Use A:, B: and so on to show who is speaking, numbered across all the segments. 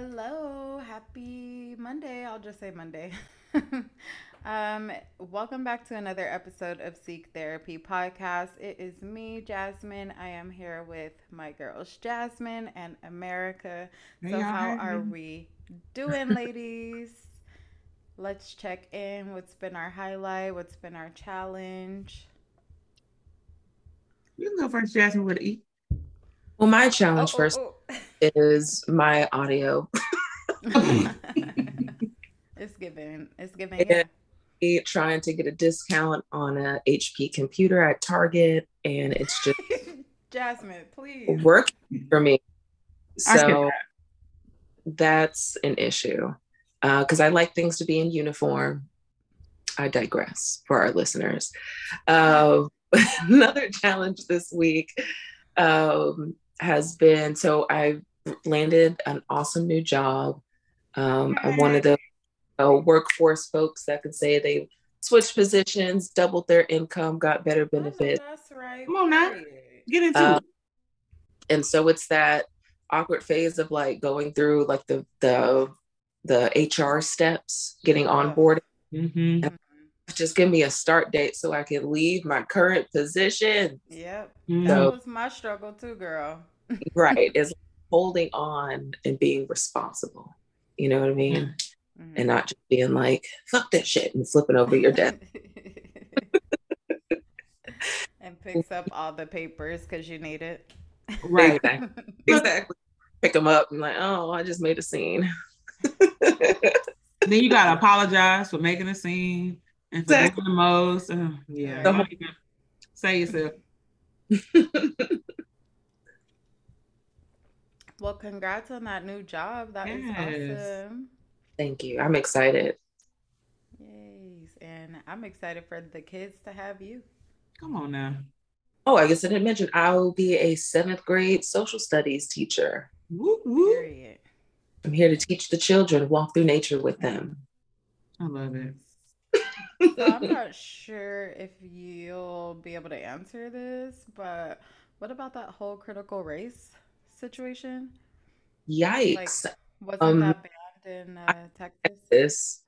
A: Hello, happy Monday. I'll just say Monday. um, welcome back to another episode of Seek Therapy Podcast. It is me, Jasmine. I am here with my girls, Jasmine and America. So,
B: y'all,
A: how
B: hey.
A: are we doing, ladies? Let's check in. What's been our highlight? What's been our challenge?
B: You can go first, Jasmine, with an E.
C: Well, my
A: Oh,
C: challenge
A: oh,
C: first
A: oh.
C: is my audio.
A: it's giving. It's giving. Yeah.
C: Yeah. Trying to get a discount on a HP computer at Target, and it's just
A: Jasmine, please.
C: work for me. So that's an issue because I like things to be in uniform. I digress for our listeners. Uh, another challenge this week um, has been so I landed an awesome new job. Um, I'm one of the uh, workforce folks that can say they switched positions, doubled their income, got better
A: I know
C: benefits.
A: That's right.
B: Come on now. Get into
C: Uh,
B: it.
C: and so it's that awkward phase of like going through like the the the HR steps, getting on
A: Ugh.
C: board.
B: Mm-hmm.
A: Mhm.
C: Just give me a start date so I can leave my current position.
A: Yep.
B: Mm-hmm.
A: That
C: So-
A: was my struggle too, girl.
C: Right. Is holding on and being responsible. You know what I mean?
A: Mhm.
C: And not just being like, fuck that shit and flipping over your desk.
A: and picks up all the papers because you need it.
B: Right.
C: Exactly. exactly. Pick them up and like, oh, I just made a scene.
B: Then you gotta apologize for making a scene and for
C: Exactly.
B: doing the most. Uh, yeah.
A: The
B: you Say yourself.
A: Well, congrats on that new job. That
B: Yes.
A: awesome.
C: Thank you. I'm excited.
A: Yes. And I'm excited for the kids to have you.
B: Come on now.
C: Oh, I guess I didn't mention I will be a seventh grade social studies teacher.
B: Whoop, whoop.
A: Period.
C: I'm here to teach the children, walk through nature with them.
B: I love it.
A: So I'm not sure if you'll be able to answer this, but what about that whole critical race situation?
C: Yikes.
A: Wasn't
C: Um,
A: that banned in uh, Texas?
C: this.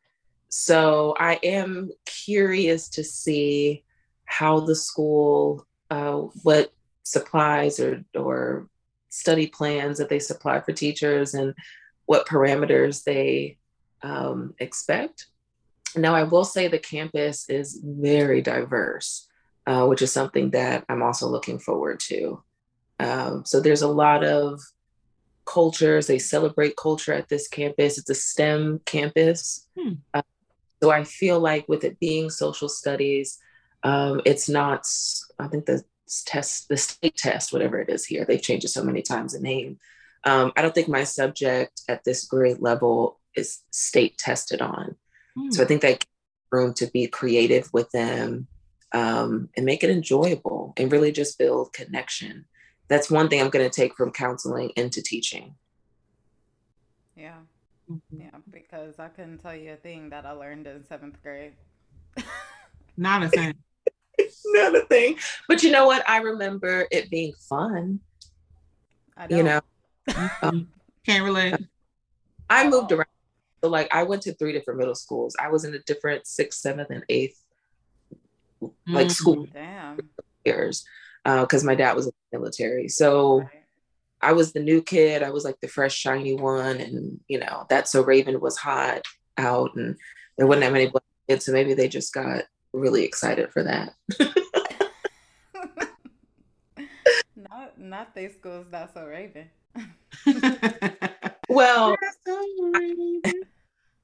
C: So I am curious to see how the school, uh, what supplies or or study plans that they supply for teachers and what parameters they um, expect. Now, I will say the campus is very diverse, uh, which is something that I'm also looking forward to. Um, so there's a lot of cultures. They celebrate culture at this campus. It's a STEM campus.
B: Hmm.
C: Uh, so I feel like with it being social studies, um, it's not, I think the test, the state test, whatever it is here, they've changed it so many times the name. Um, I don't think my subject at this grade level is state tested on.
B: Hmm.
C: So I think that gives room to be creative with them um, and make it enjoyable and really just build connection. That's one thing I'm going to take from counseling into teaching.
A: Yeah,
B: Mhm.
A: yeah, because I couldn't tell you a thing that I learned in seventh grade.
B: Not a thing.
C: Not a thing. But you know what? I remember it being fun.
A: I don't.
C: You know,
B: Mhm. Can't relate.
C: I moved around. So, like, I went to three different middle schools. I was in a different sixth, seventh, and eighth, like,
B: Mhm.
C: school
A: Damn.
C: years because my dad was in the military. So, I was the new kid. I was like the fresh, shiny one. And, you know, that So Raven was hot out and there wasn't that many black kids. So maybe they just got really excited for that.
A: not not they schools that's so raven.
C: Well,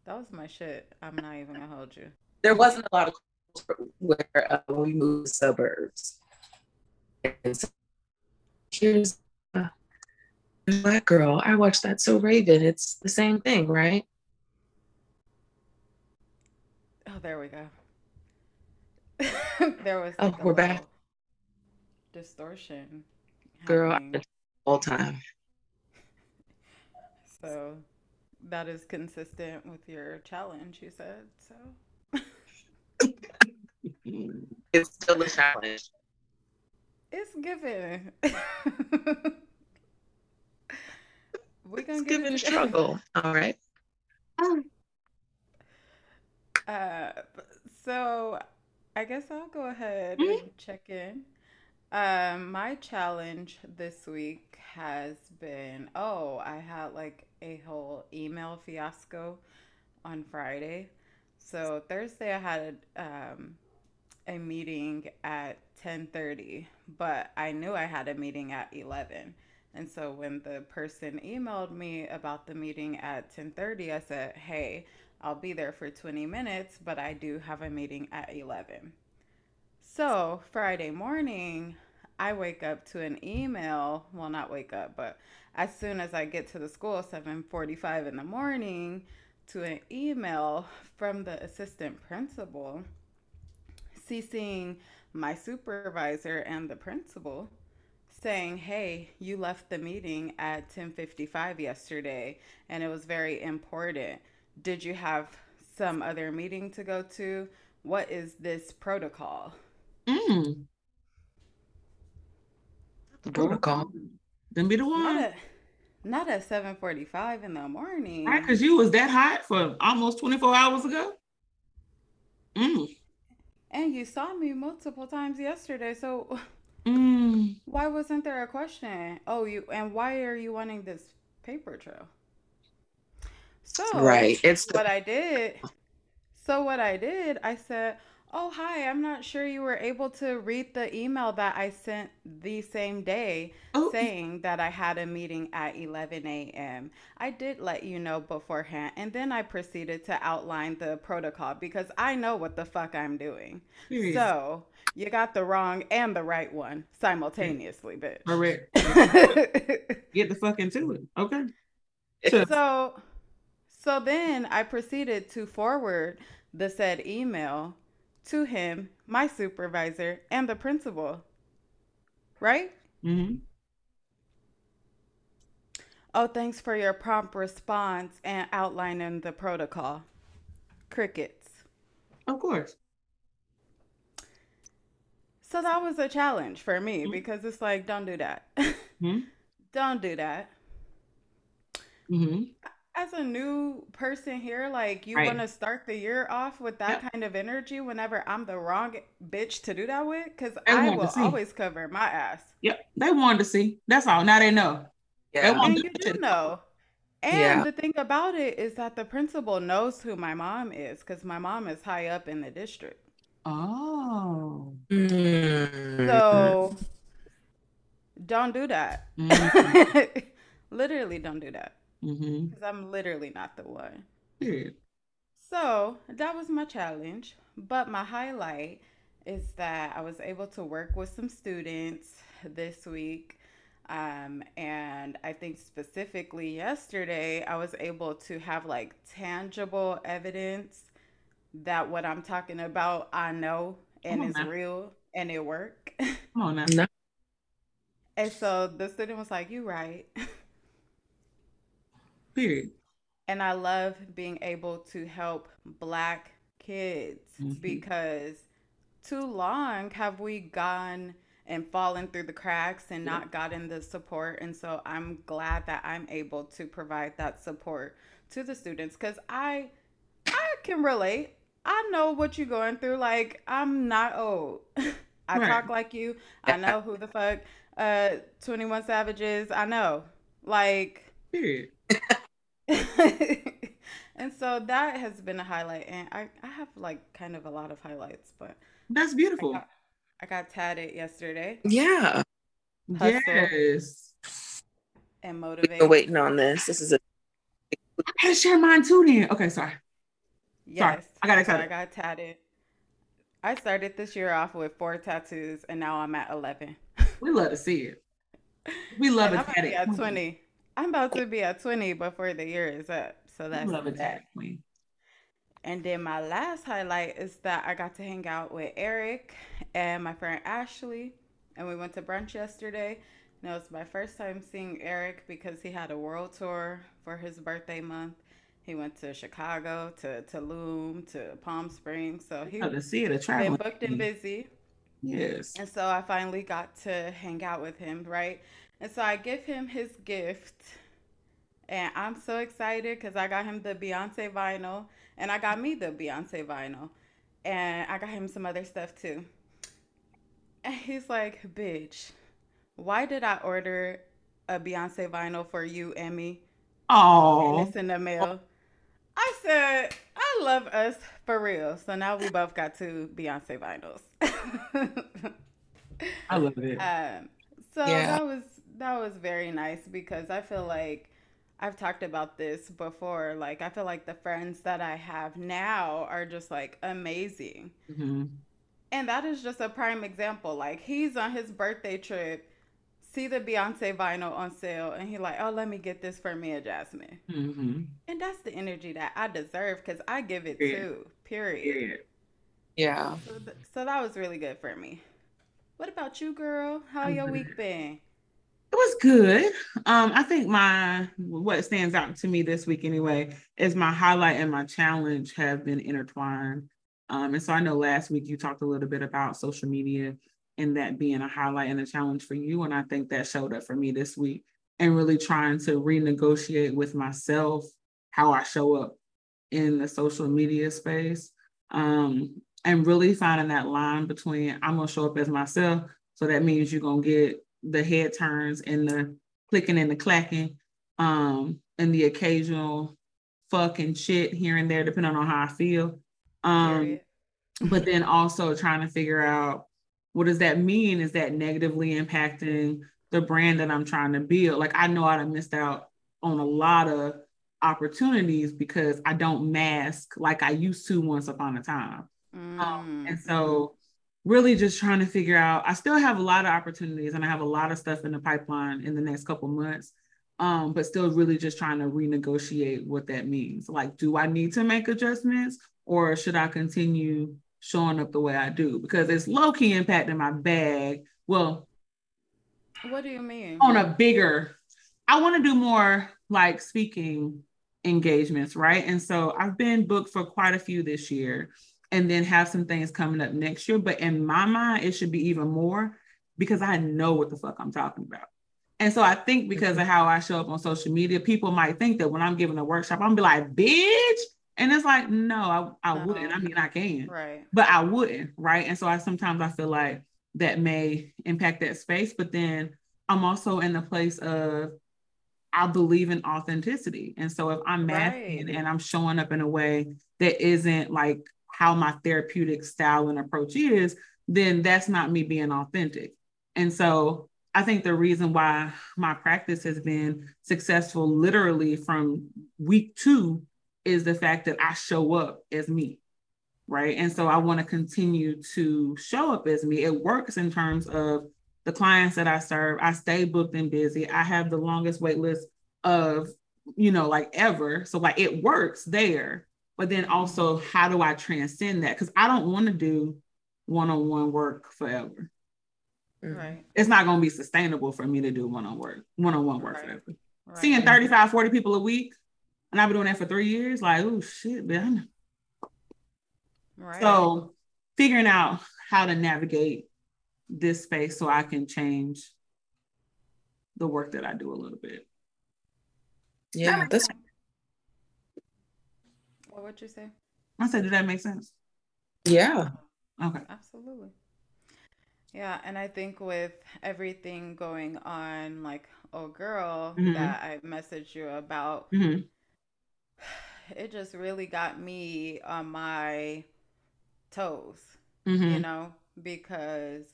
A: That was my shit. I'm not even gonna hold you.
C: there wasn't a lot of where uh, we moved to suburbs. And so here's uh, a black girl. I watched that So Raven. It's the same thing, right?
A: Oh, there we go. there was
C: Oh,
A: like a
C: we're back.
A: distortion.
C: Girl,
A: happening.
C: all time.
A: So that is consistent with your challenge, you said. So
C: It's still a challenge.
A: It's given. We're gonna
C: It's giving
A: it
C: struggle. All right.
A: Uh, so I guess I'll go ahead
B: Mhm.
A: and check in. Um, my challenge this week has been, oh, I had like a whole email fiasco on Friday. So Thursday I had um, a meeting at 10:30, but I knew I had a meeting at 11. And so when the person emailed me about the meeting at 10:30, I said, "Hey, I'll be there for 20 minutes, but I do have a meeting at 11." So, Friday morning, I wake up to an email, well not wake up, but as soon as I get to the school, 7:45 in the morning, to an email from the assistant principal CCing my supervisor and the principal saying, "Hey, you left the meeting at 10:55 yesterday and it was very important. Did you have some other meeting to go to? What is this protocol?"
B: Mm.
C: The protocol.
B: Then be the
A: Not
B: one.
A: at not at 7:45 in the morning.
B: Right, because you was that hot for almost 24 hours ago. Mm.
A: And you saw me multiple times yesterday, so
B: Mm.
A: why wasn't there a question? Oh, you and why are you wanting this paper trail? So,
C: Right. It's the
A: what I did, so what I did, I said, "Oh, hi, I'm not sure you were able to read the email that I sent the same day
B: Oh,
A: saying that I had a meeting at 11 a.m. I did let you know beforehand, and then I proceeded to outline the protocol because I know what the fuck I'm doing. So, you got the wrong and the right one simultaneously, bitch.
B: Correct. Get the fuck into it. Okay. So,
A: so, so then I proceeded to forward the said email to him, my supervisor, and the principal. Right?
B: Mm mhm.
A: Oh, thanks for your prompt response and outlining the protocol. Crickets.
B: Of course.
A: So that was a challenge for me
B: Mhm.
A: because it's like, don't do that.
B: Mhm.
A: don't do that.
B: hmm
A: As a new person here, like you
B: Right.
A: want to start the year off with that
B: Yep.
A: kind of energy whenever I'm the wrong bitch to do that with, because I
B: want
A: will always cover my ass.
B: Yep. They wanted to see. That's all. Now they know.
C: Yeah.
B: want
A: And you do know. And
C: Yeah.
A: the thing about it is that the principal knows who my mom is because my mom is high up in the district.
B: Oh.
C: Mm.
A: So don't do that.
B: Mhm.
A: literally don't do that
B: hmm
A: because I'm literally not the one.
B: Period.
A: So that was my challenge. But my highlight is that I was able to work with some students this week. Um, and I think specifically yesterday, I was able to have like tangible evidence that what I'm talking about, I know and
B: Come
A: is
B: now.
A: real and it work.
B: Come on now.
C: No.
A: and so the student was like, You right.
B: Period.
A: And I love being able to help black kids
B: Mhm.
A: because too long have we gone and fallen through the cracks and not gotten the support. And so I'm glad that I'm able to provide that support to the students because I I can relate. I know what you're going through. Like I'm not old. I
B: Right.
A: talk like you. I know who the fuck uh 21 Savage's. I know. Like
B: Period.
A: and so that has been a highlight and I, I have like kind of a lot of highlights but
B: That's
A: I
B: beautiful.
A: got, I got tatted yesterday
C: Yeah.
A: Hustle.
B: Yes.
A: and
C: We've
A: motivated
C: been waiting on this. This is a
B: I gotta share mine too then. Okay, sorry.
A: yes
B: I got
A: so
B: excited.
A: I got tatted I started this year off with four tattoos and now I'm at 11
B: We love to see it. We love
A: and
B: a
A: I'm gonna be
B: tatted
A: at 20 I'm about to be at 20 before the year is up so that's
B: love a
A: that.
B: queen.
A: And then my last highlight is that I got to hang out with Eric and my friend Ashley, and we went to brunch yesterday. And it was my first time seeing Eric because he had a world tour for his birthday month. He went to Chicago, to Tulum, to Palm Springs. So he
B: Love to see it. A
A: been booked and busy.
B: Yes.
A: And so I finally got to hang out with him, right? And so I give him his gift. And I'm so excited because I got him the Beyonce vinyl and I got me the Beyonce vinyl. And I got him some other stuff too. And he's like, bitch, why did I order a Beyonce vinyl for you and me?
B: Oh.
A: And it's in the mail. I said, I love us for real. So now we both got two Beyonce vinyls.
B: I love it.
A: Um, so
C: Yeah.
A: that was that was very nice because I feel like I've talked about this before. Like I feel like the friends that I have now are just like amazing.
B: Mhm.
A: And that is just a prime example. Like he's on his birthday trip, see the Beyonce vinyl on sale, and he like, oh, let me get this for me and Jasmine.
B: Mhm.
A: And that's the energy that I deserve because I give it
B: Yeah.
A: too. Period.
B: Period.
C: Yeah.
A: So, th- so that was really good for me. What about you, girl? How your week been?
B: It was good. Um, I think my what stands out to me this week anyway is my highlight and my challenge have been intertwined. Um, and so I know last week you talked a little bit about social media and that being a highlight and a challenge for you. And I think that showed up for me this week and really trying to renegotiate with myself how I show up in the social media space. Um, and really finding that line between I'm gonna show up as myself. So that means you're gonna get the head turns and the clicking and the clacking, um, and the occasional fucking shit here and there, depending on how I feel. Um, but then also trying to figure out what does that mean? Is that negatively impacting the brand that I'm trying to build? Like I know I'd have missed out on a lot of opportunities because I don't mask like I used to once upon a time. Um,
A: Mm.
B: and so really just trying to figure out i still have a lot of opportunities and i have a lot of stuff in the pipeline in the next couple months um, but still really just trying to renegotiate what that means. Like do i need to make adjustments or should i continue showing up the way i do? Because it's low-key impacting my bag. Well
A: what do you mean?
B: on a bigger i want to do more like speaking engagements right? And so i've been booked for quite a few this year and then have some things coming up next year but in my mind it should be even more because i know what the fuck i'm talking about and so i think because of how i show up on social media people might think that when i'm giving a workshop i'm gonna be like bitch and it's like no i, I uh-huh. wouldn't i mean i can
A: Right.
B: but I wouldn't, right? And so I sometimes I feel like that may impact that space, but then I'm also in the place of I believe in authenticity. And so if I'm masking
A: Right.
B: and I'm showing up in a way that isn't like how my therapeutic style and approach is, then that's not me being authentic. And so I think the reason why my practice has been successful literally from week two is the fact that I show up as me right? And so I want to continue to show up as me. It works in terms of the clients that I serve. I stay booked and busy. I have the longest wait list of, you know, like ever. So like it works there. But then also, how do I transcend that? Because I don't want to do one-on-one work forever.
C: Mhm.
A: Right.
B: It's not going to be sustainable for me to do one-on work, one-on-one work
A: Right.
B: forever.
A: right.
B: Seeing 35, 40 people a week, and I've been doing that for three years, like, oh shit, man.
A: Right.
B: So figuring out how to navigate this space so I can change the work that I do a little bit.
C: Yeah, that's
A: what would you say?
B: I said, did that make sense?
C: yeah.
B: Okay.
A: Absolutely. Yeah, and I think with everything going on, like, oh girl,
B: Mhm.
A: that I messaged you about,
B: hmm
A: it just really got me on my toes,
B: hmm
A: you know, because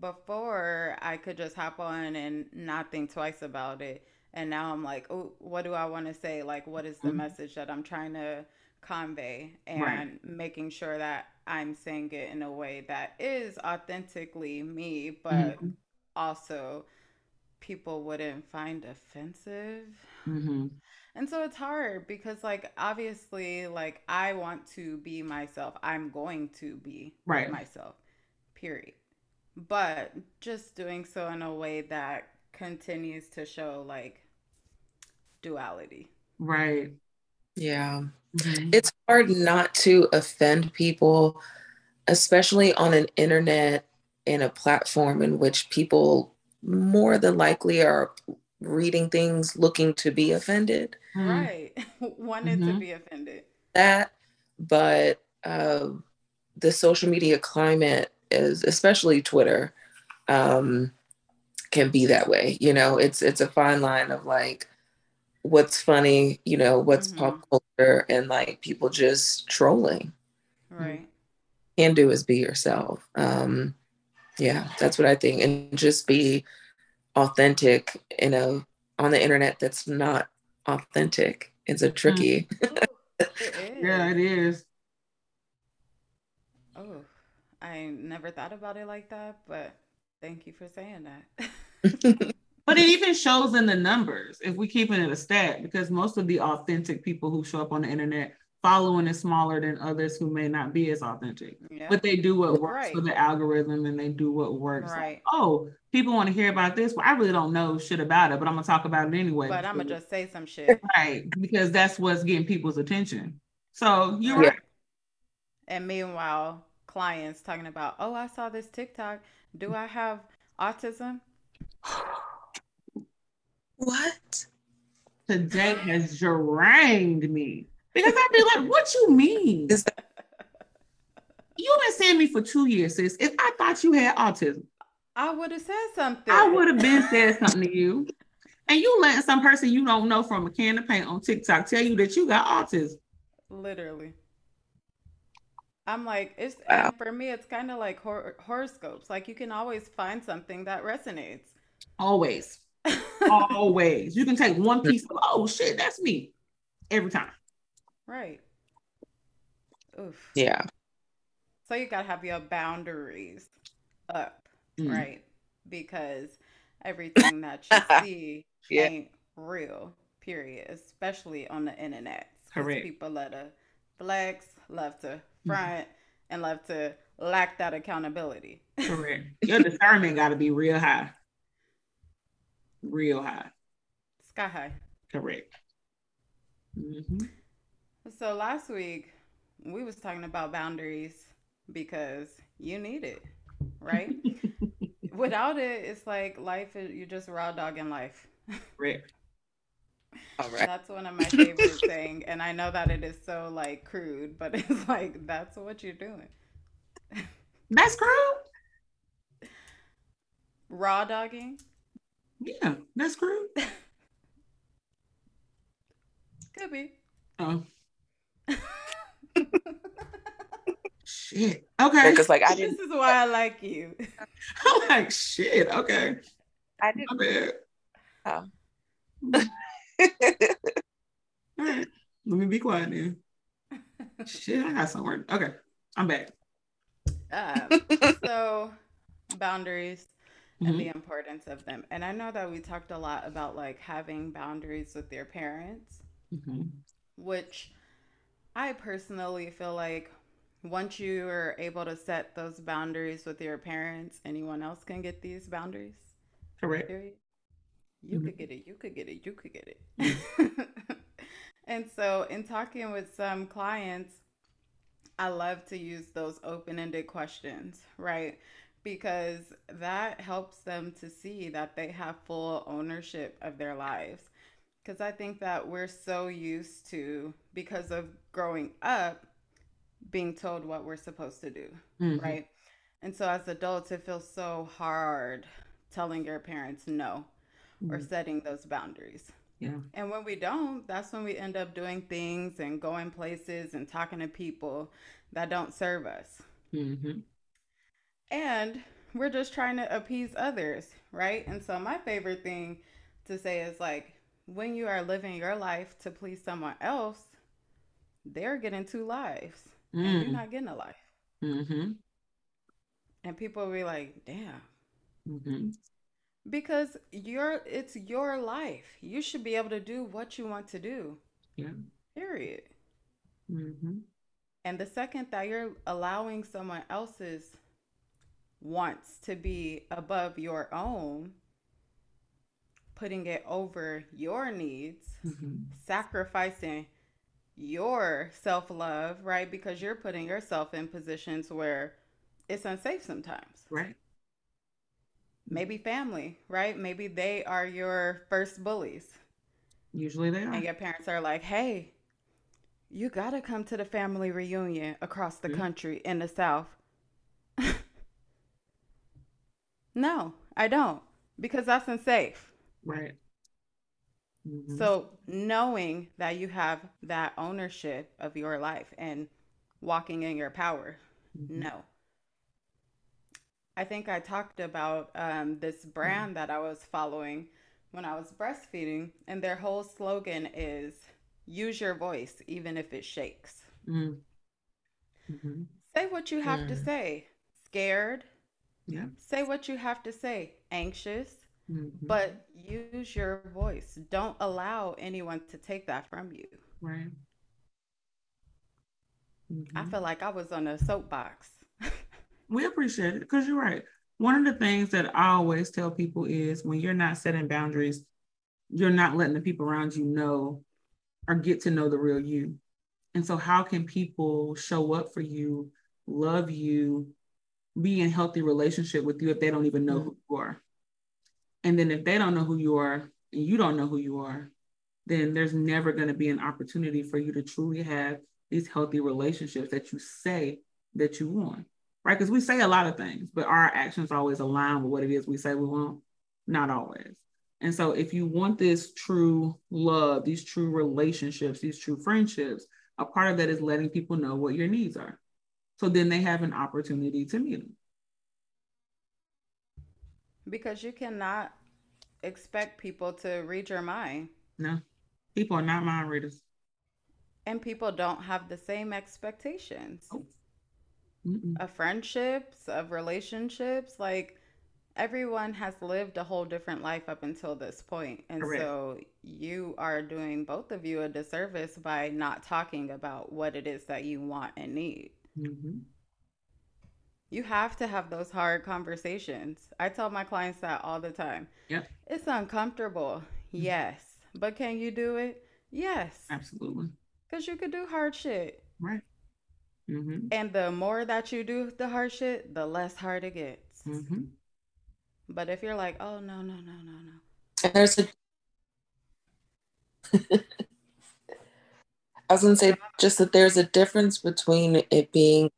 A: before I could just hop on and not think twice about it. And now I'm like, oh, what do I want to say? Like, what is the
B: Mhm.
A: message that I'm trying to convey? And
B: Right.
A: making sure that I'm saying it in a way that is authentically me, but
B: Mhm.
A: also people wouldn't find offensive.
B: hmm
A: And so it's hard because, like, obviously, like, I want to be myself. I'm going to be
B: Right.
A: myself, period. But just doing so in a way that continues to show, like, duality.
B: Right.
C: Yeah.
B: Mhm.
C: It's hard not to offend people, especially on an internet in a platform in which people more than likely are reading things looking to be offended.
B: Mm.
A: Right. Wanted to
B: Mhm.
A: be offended.
C: That, but uh, the social media climate is, especially Twitter, um, can be that way. You know, it's it's a fine line of like what's funny, you know, what's
A: Mhm.
C: pop culture, and like people just trolling.
A: Right.
C: Can do is be yourself. Um, yeah, that's what I think, and just be authentic in a on the internet that's not authentic. It's a tricky.
A: It is.
B: Yeah, it is.
A: Oh, I never thought about it like that, but thank you for saying that.
B: But it even shows in the numbers if we keeping it a stat, because most of the authentic people who show up on the internet following is smaller than others who may not be as authentic.
A: yeah.
B: But they do what works
A: Right.
B: for the algorithm and they do what works. Like, oh, people want to hear about this. Well, I really don't know shit about it, but I'm gonna talk about it anyway.
A: but I'm gonna just say some shit.
B: right because that's what's getting people's attention. So you're
A: Right.
B: right.
A: And meanwhile, clients talking about, oh, I saw this TikTok. Do I have autism?
C: what?
B: Today has drained me because I'd be like, "What you mean? You've been seeing me for two years, sis. If I thought you had autism,
A: I would have said something.
B: I would have been said something to you. And you letting some person you don't know from a can of paint on TikTok tell you that you got autism.
A: Literally. I'm like, it's
C: Wow.
A: and for me, it's kind of like hor- horoscopes. Like you can always find something that resonates.
B: Always, always. You can take one piece of oh shit, that's me, every time.
A: right. Oof.
C: Yeah.
A: So you gotta have your boundaries up,
B: Mm.
A: right? Because everything that you see
C: Yeah.
A: ain't real, period. Especially on the internet. 'Cause
B: Correct.
A: People love to flex, love to front, and love to lack that accountability.
B: Correct. Your discernment got to be real high. Real high.
A: Sky high.
B: Correct. Mhm.
A: So last week we was talking about boundaries because you need it, right? Without it, it's like life is you're just raw dog in life.
B: Correct.
C: All right.
A: That's one of my favorite saying, and I know that it is so like crude, but it's like that's what you're doing.
B: That's crude.
A: Raw dogging
B: Yeah, that's crude.
A: could be.
B: Oh. shit. Okay.
C: Because like I
A: This
C: didn't.
A: This is why I like you.
B: I'm like, shit. Okay.
C: I
B: My bad.
C: Oh.
B: All right. Let me be quiet then. Shit, I got somewhere. Okay. I'm back.
A: Um, so boundaries and
B: Mhm.
A: the importance of them. And I know that we talked a lot about like having boundaries with your parents,
B: Mhm.
A: which I personally feel like once you are able to set those boundaries with your parents, anyone else can get these boundaries.
B: Correct.
A: You
B: Mhm.
A: could get it, you could get it, you could get it. and so, in talking with some clients, I love to use those open ended questions, right? Because that helps them to see that they have full ownership of their lives. Because I think that we're so used to, because of growing up, being told what we're supposed to do
B: Mhm.
A: right? And so as adults, it feels so hard telling your parents no or
B: Mhm.
A: setting those boundaries.
B: Yeah.
A: And when we don't, that's when we end up doing things and going places and talking to people that don't serve us.
B: Mhm.
A: And we're just trying to appease others, right? And so my favorite thing to say is like when you are living your life to please someone else, they're getting two lives and you're
B: Mm.
A: not getting a life.
B: Mhm.
A: And people will be like, damn,
B: Mhm.
A: Because you're it's your life. You should be able to do what you want to do.
B: Yeah.
A: Period.
B: Mhm.
A: And the second that you're allowing someone else's wants to be above your own, putting it over your needs,
B: Mhm.
A: sacrificing your self-love, right? Because you're putting yourself in positions where it's unsafe sometimes.
B: Right.
A: maybe family, right? Maybe they are your first bullies.
B: Usually they are.
A: And your parents are like, hey, you got to come to the family reunion across the mm-hmm. country in the South. No, I don't, because that's unsafe.
B: Right.
A: Mm-hmm. So, knowing that you have that ownership of your life and walking in your power, mm-hmm. no. I think I talked about um, this brand mm-hmm. that I was following when I was breastfeeding, and their whole slogan is use your voice, even if it shakes. Mm-hmm. mm-hmm. Say what you have to say. Scared.
B: Yeah.
A: Say what you have to say. Anxious. Mm-hmm. But use your voice. Don't allow anyone to take that from you.
B: Right.
A: Mm-hmm. I feel like I was on a soapbox.
B: we appreciate it because you're right. One of the things that I always tell people is when you're not setting boundaries, you're not letting the people around you know or get to know the real you. And so, how can people show up for you, love you, be in healthy relationship with you if they don't even know who you are? And then if they don't know who you are and you don't know who you are, then there's never going to be an opportunity for you to truly have these healthy relationships that you say that you want, right? Because we say a lot of things, but our actions always align with what it is we say we want. Not always. And so, if you want this true love, these true relationships, these true friendships, a part of that is letting people know what your needs are. So then they have an opportunity to meet them.
A: Because you cannot expect people to read your mind.
B: No, people are not mind readers.
A: And people don't have the same expectations oh. of friendships, of relationships. Like, everyone has lived a whole different life up until this point and Correct. so you are doing both of you a disservice by not talking about what it is that you want and need mm-hmm. you have to have those hard conversations. I tell my clients that all the time.
B: Yeah
A: it's uncomfortable. Mm-hmm. yes. But can you do it? Yes.
B: Absolutely.
A: Because you could do hard shit.
B: Right.
A: Mm-hmm. and the more that you do the hard shit the less hard it gets. Mm-hmm. But if you're like, oh no, no, no, no, no.
C: And there's a I was gonna say just that there's a difference between it being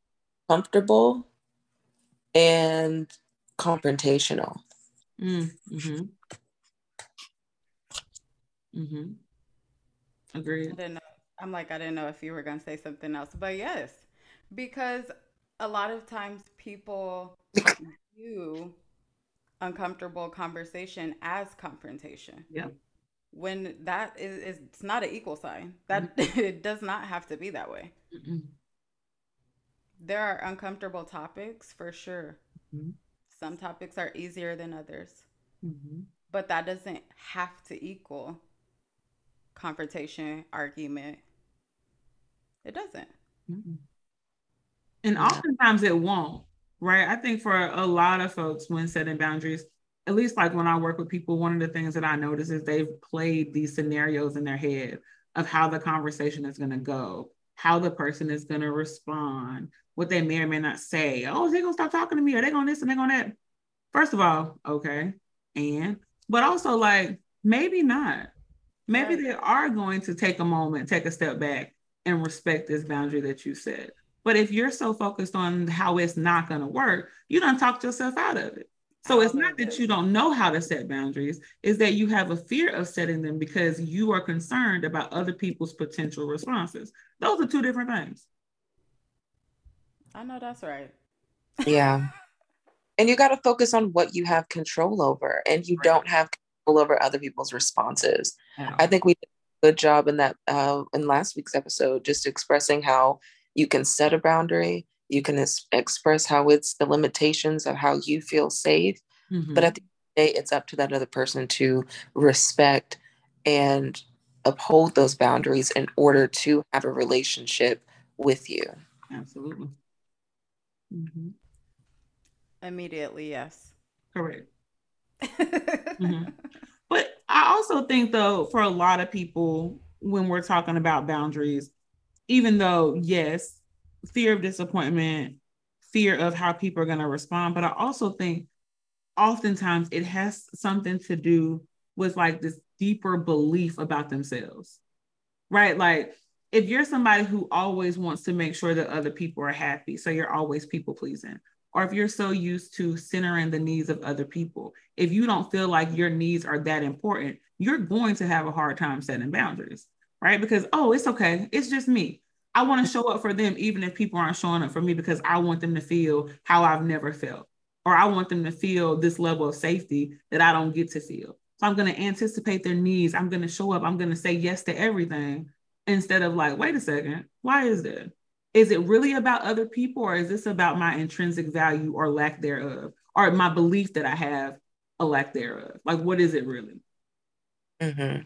C: comfortable and confrontational.
B: Mm, mm-hmm. Mm-hmm. Agreed.
A: I didn't know. I'm like, I didn't know if you were gonna say something else, but yes, because a lot of times people view uncomfortable conversation as confrontation.
B: Yeah.
A: When that is, it's not an equal sign. That mm-hmm. it does not have to be that way. Mm-mm. There are uncomfortable topics for sure. Mm-hmm. Some topics are easier than others. Mm-hmm. But that doesn't have to equal confrontation, argument. It doesn't.
B: And oftentimes it won't right? I think for a lot of folks, when setting boundaries, at least like when I work with people, one of the things that I notice is they've played these scenarios in their head of how the conversation is going to go, how the person is going to respond, what they may or may not say. Oh, is they going to stop talking to me? Are they going to this and they going to that? First of all, okay. And, but also like, maybe not. Maybe right. they are going to take a moment, take a step back and respect this boundary that you set. But if you're so focused on how it's not going to work, you don't talk yourself out of it. So it's not that you don't know how to set boundaries, is that you have a fear of setting them because you are concerned about other people's potential responses. Those are two different things.
A: I know that's right.
C: Yeah. and you got to focus on what you have control over, and you right. don't have control over other people's responses. I think we did a good job in that uh, in last week's episode, just expressing how you can set a boundary. You can es- express how it's the limitations of how you feel safe. Mm-hmm. But at the day, it's up to that other person to respect and uphold those boundaries in order to have a relationship with you.
B: Absolutely. Mm-hmm.
A: Immediately, yes.
B: Correct. mm-hmm. But I also think, though, for a lot of people, when we're talking about boundaries, even though, yes, fear of disappointment, fear of how people are going to respond, but I also think oftentimes it has something to do with like this deeper belief about themselves, right? Like if you're somebody who always wants to make sure that other people are happy, so you're always people pleasing, or if you're so used to centering the needs of other people, if you don't feel like your needs are that important, you're going to have a hard time setting boundaries, right? Because, oh, it's okay. It's just me. I want to show up for them, even if people aren't showing up for me, because I want them to feel how I've never felt, or I want them to feel this level of safety that I don't get to feel. So I'm going to anticipate their needs. I'm going to show up. I'm going to say yes to everything instead of like, wait a second, why is that? is it really about other people or is this about my intrinsic value or lack thereof or my belief that i have a lack thereof like what is it really
C: mm-hmm.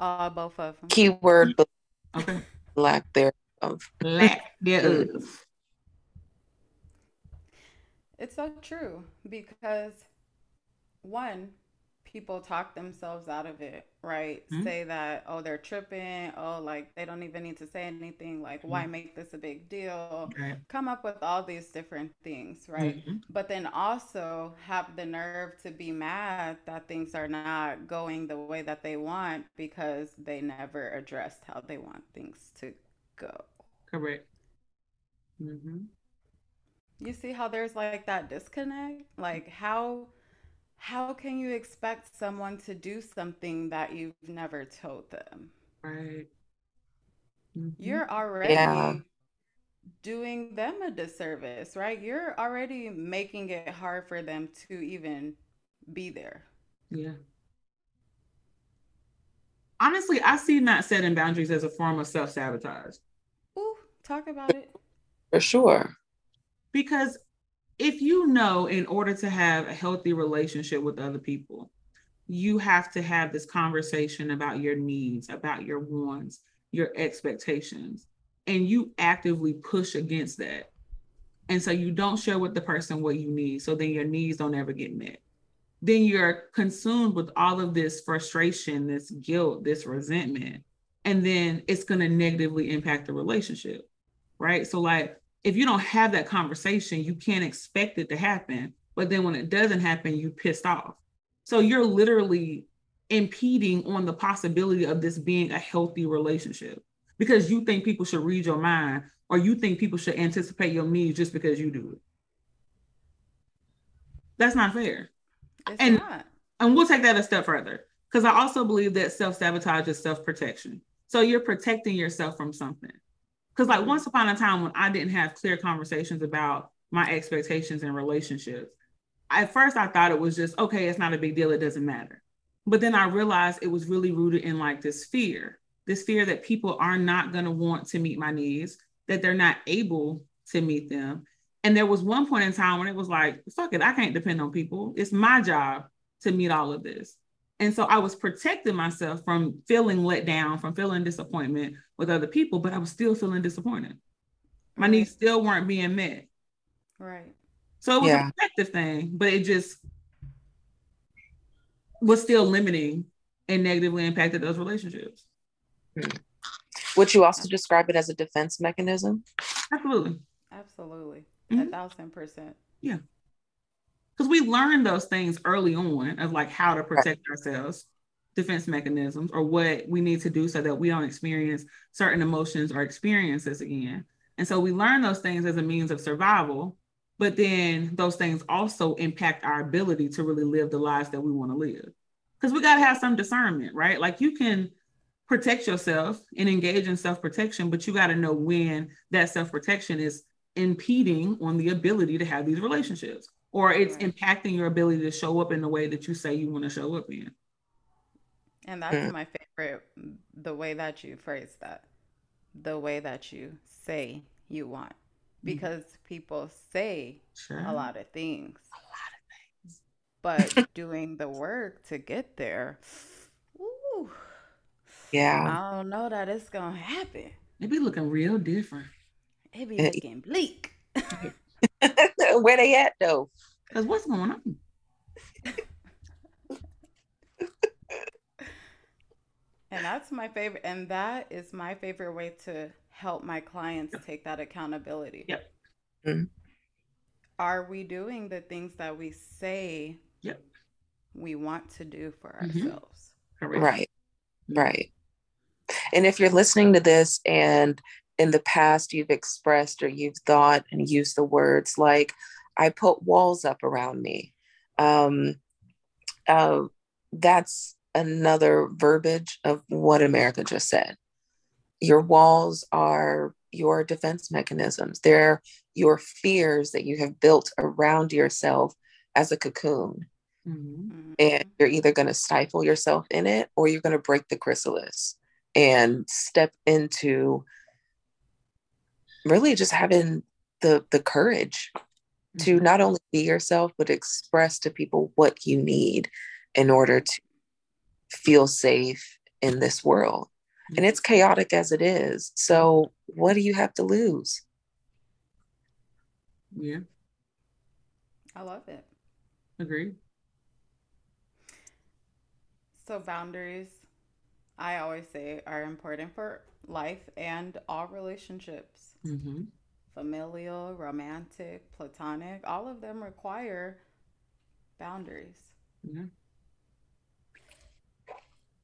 A: uh both of them
C: keyword
B: okay.
C: Lack thereof.
B: Lack thereof. Mm.
A: It's so true because one people talk themselves out of it, right? Mm-hmm. Say that, oh, they're tripping. Oh, like they don't even need to say anything. Like, mm-hmm. why make this a big deal? Right. Come up with all these different things, right? Mm-hmm. But then also have the nerve to be mad that things are not going the way that they want because they never addressed how they want things to go.
B: Correct. Mm-hmm.
A: You see how there's like that disconnect? Like, how how can you expect someone to do something that you've never told them?
B: Right.
A: Mm-hmm. You're already yeah. doing them a disservice, right? You're already making it hard for them to even be there.
B: Yeah. Honestly, I see not setting boundaries as a form of self sabotage.
A: Ooh, talk about it.
C: For sure.
B: Because if you know in order to have a healthy relationship with other people, you have to have this conversation about your needs, about your wants, your expectations, and you actively push against that. And so you don't share with the person what you need. So then your needs don't ever get met. Then you're consumed with all of this frustration, this guilt, this resentment. And then it's going to negatively impact the relationship. Right. So, like, if you don't have that conversation, you can't expect it to happen. But then when it doesn't happen, you pissed off. So you're literally impeding on the possibility of this being a healthy relationship because you think people should read your mind or you think people should anticipate your needs just because you do it. That's not fair.
A: It's and, not.
B: and we'll take that a step further because I also believe that self sabotage is self protection. So you're protecting yourself from something. Because like once upon a time when I didn't have clear conversations about my expectations and relationships, at first I thought it was just okay, it's not a big deal, it doesn't matter. But then I realized it was really rooted in like this fear, this fear that people are not going to want to meet my needs, that they're not able to meet them. And there was one point in time when it was like, fuck it, I can't depend on people. It's my job to meet all of this. And so I was protecting myself from feeling let down, from feeling disappointment with other people, but I was still feeling disappointed. My right. needs still weren't being met.
A: Right.
B: So it was yeah. a protective thing, but it just was still limiting and negatively impacted those relationships.
C: Hmm. Would you also describe it as a defense mechanism?
B: Absolutely.
A: Absolutely. Mm-hmm. A thousand percent.
B: Yeah because we learn those things early on of like how to protect right. ourselves defense mechanisms or what we need to do so that we don't experience certain emotions or experiences again. And so we learn those things as a means of survival but then those things also impact our ability to really live the lives that we want to live. Because we got to have some discernment right? Like you can protect yourself and engage in self-protection but you got to know when that self-protection is impeding on the ability to have these relationships or it's right. impacting your ability to show up in the way that you say you want to show up in.
A: And that's mm. my favorite the way that you phrase that. The way that you say you want. Mm. Because mm. people say sure. a lot of things.
B: A lot of things.
A: But doing the work to get there, ooh,
C: yeah.
A: I don't know that it's gonna happen.
B: It be looking real different.
A: It be looking bleak.
C: Where they at though?
B: Because what's going on?
A: and that's my favorite. And that is my favorite way to help my clients take that accountability.
B: Yep.
C: Mm-hmm.
A: are we doing the things that we say
B: Yep.
A: we want to do for
B: Mhm.
A: ourselves?
B: Correct.
C: Right. Right. And if you're listening to this and in the past you've expressed or you've thought and used the words like, I put walls up around me, um, uh, that's another verbiage of what America just said. Your walls are your defense mechanisms, they're your fears that you have built around yourself as a cocoon
B: Mhm.
C: and you're either going to stifle yourself in it or you're going to break the chrysalis and step into really just having the the courage to
B: Mhm.
C: not only be yourself but express to people what you need in order to feel safe in this world and it's chaotic as it is so what do you have to lose
B: Yeah.
A: I love it.
B: agree
A: So boundaries, I always say, are important for life and all relationships.
B: Mm-hmm.
A: Familial, romantic, platonic, all of them require boundaries.
B: Yeah.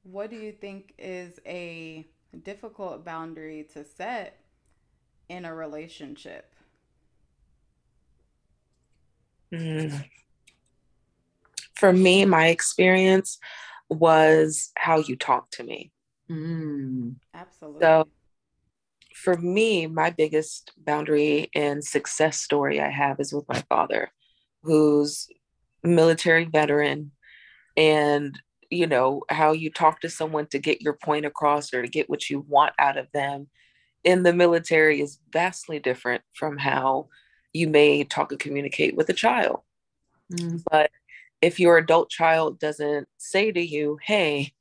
A: What do you think is a difficult boundary to set in a relationship?
C: Mm. for me my experience was how you talk to me
B: Mm.
A: Absolutely.
C: So- for me, my biggest boundary and success story I have is with my father, who's a military veteran. And, you know, how you talk to someone to get your point across or to get what you want out of them in the military is vastly different from how you may talk and communicate with a child.
B: Mm.
C: But if your adult child doesn't say to you, hey,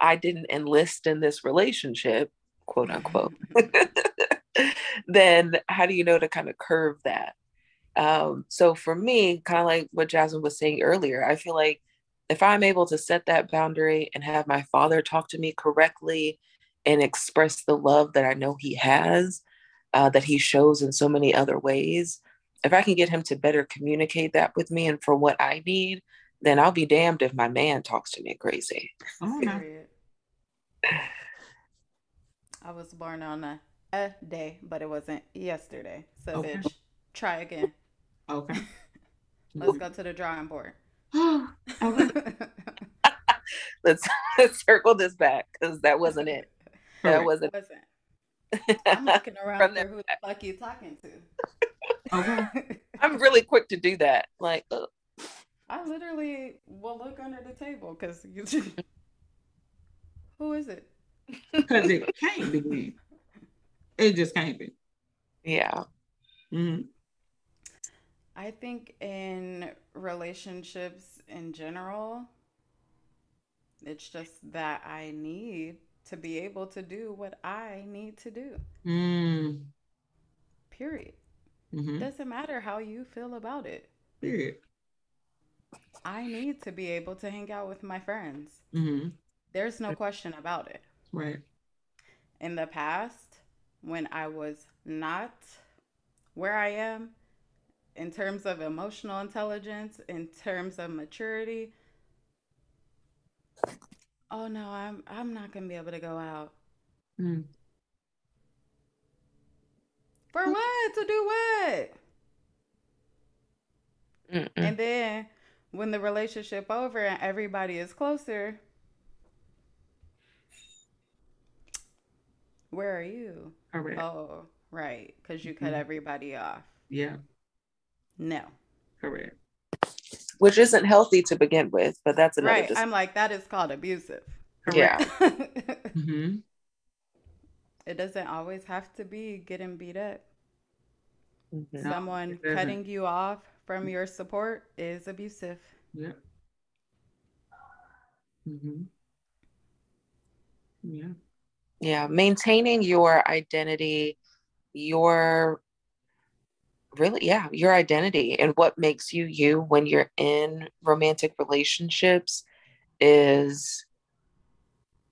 C: I didn't enlist in this relationship, quote unquote, then how do you know to kind of curve that? Um, so for me, kind of like what Jasmine was saying earlier, I feel like if I'm able to set that boundary and have my father talk to me correctly and express the love that I know he has, uh, that he shows in so many other ways, if I can get him to better communicate that with me and for what I need, then I'll be damned if my man talks to me crazy.
B: Oh,
A: I was born on a, a day, but it wasn't yesterday. So,
B: Okay.
A: bitch, try again.
B: Okay.
A: Let's go to the drawing board.
C: Let's, let's circle this back because that wasn't it. That wasn't.
A: wasn't. I'm looking around for
C: there
A: who the fuck you talking to.
B: Okay.
C: I'm really quick to do that. Like, ugh.
A: I literally will look under the table because you. who is it?
B: Because it can't be me. It just can't be.
C: yeah,
B: hmm
A: I think in relationships in general, it's just that I need to be able to do what I need to do.
B: Mm.
A: Period.
B: Hmm
A: Doesn't matter how you feel about it.
B: Period.
A: I need to be able to hang out with my friends.
B: hmm
A: There's no question about it.
B: Right.
A: In the past, when I was not where I am in terms of emotional intelligence, in terms of maturity, oh no, I'm I'm not gonna be able to go out.
B: Mm.
A: For what? To do what?
C: Mm-mm.
A: And then when the relationship over and everybody is closer, where are you?
B: Correct.
A: Oh, right, because you cut
B: Mhm.
A: everybody off.
B: Yeah.
A: No,
B: Correct.
C: which isn't healthy to begin with, but that's another.
A: right.
C: dis-
A: I'm like that is called abusive.
C: yeah,
B: hmm
A: it doesn't always have to be getting beat up.
C: Mhm.
B: No,
A: Someone
B: it
A: cutting you off from your support is abusive.
B: Yeah. hmm Yeah.
C: yeah. Maintaining your identity, your really, yeah, your identity and what makes you you when you're in romantic relationships is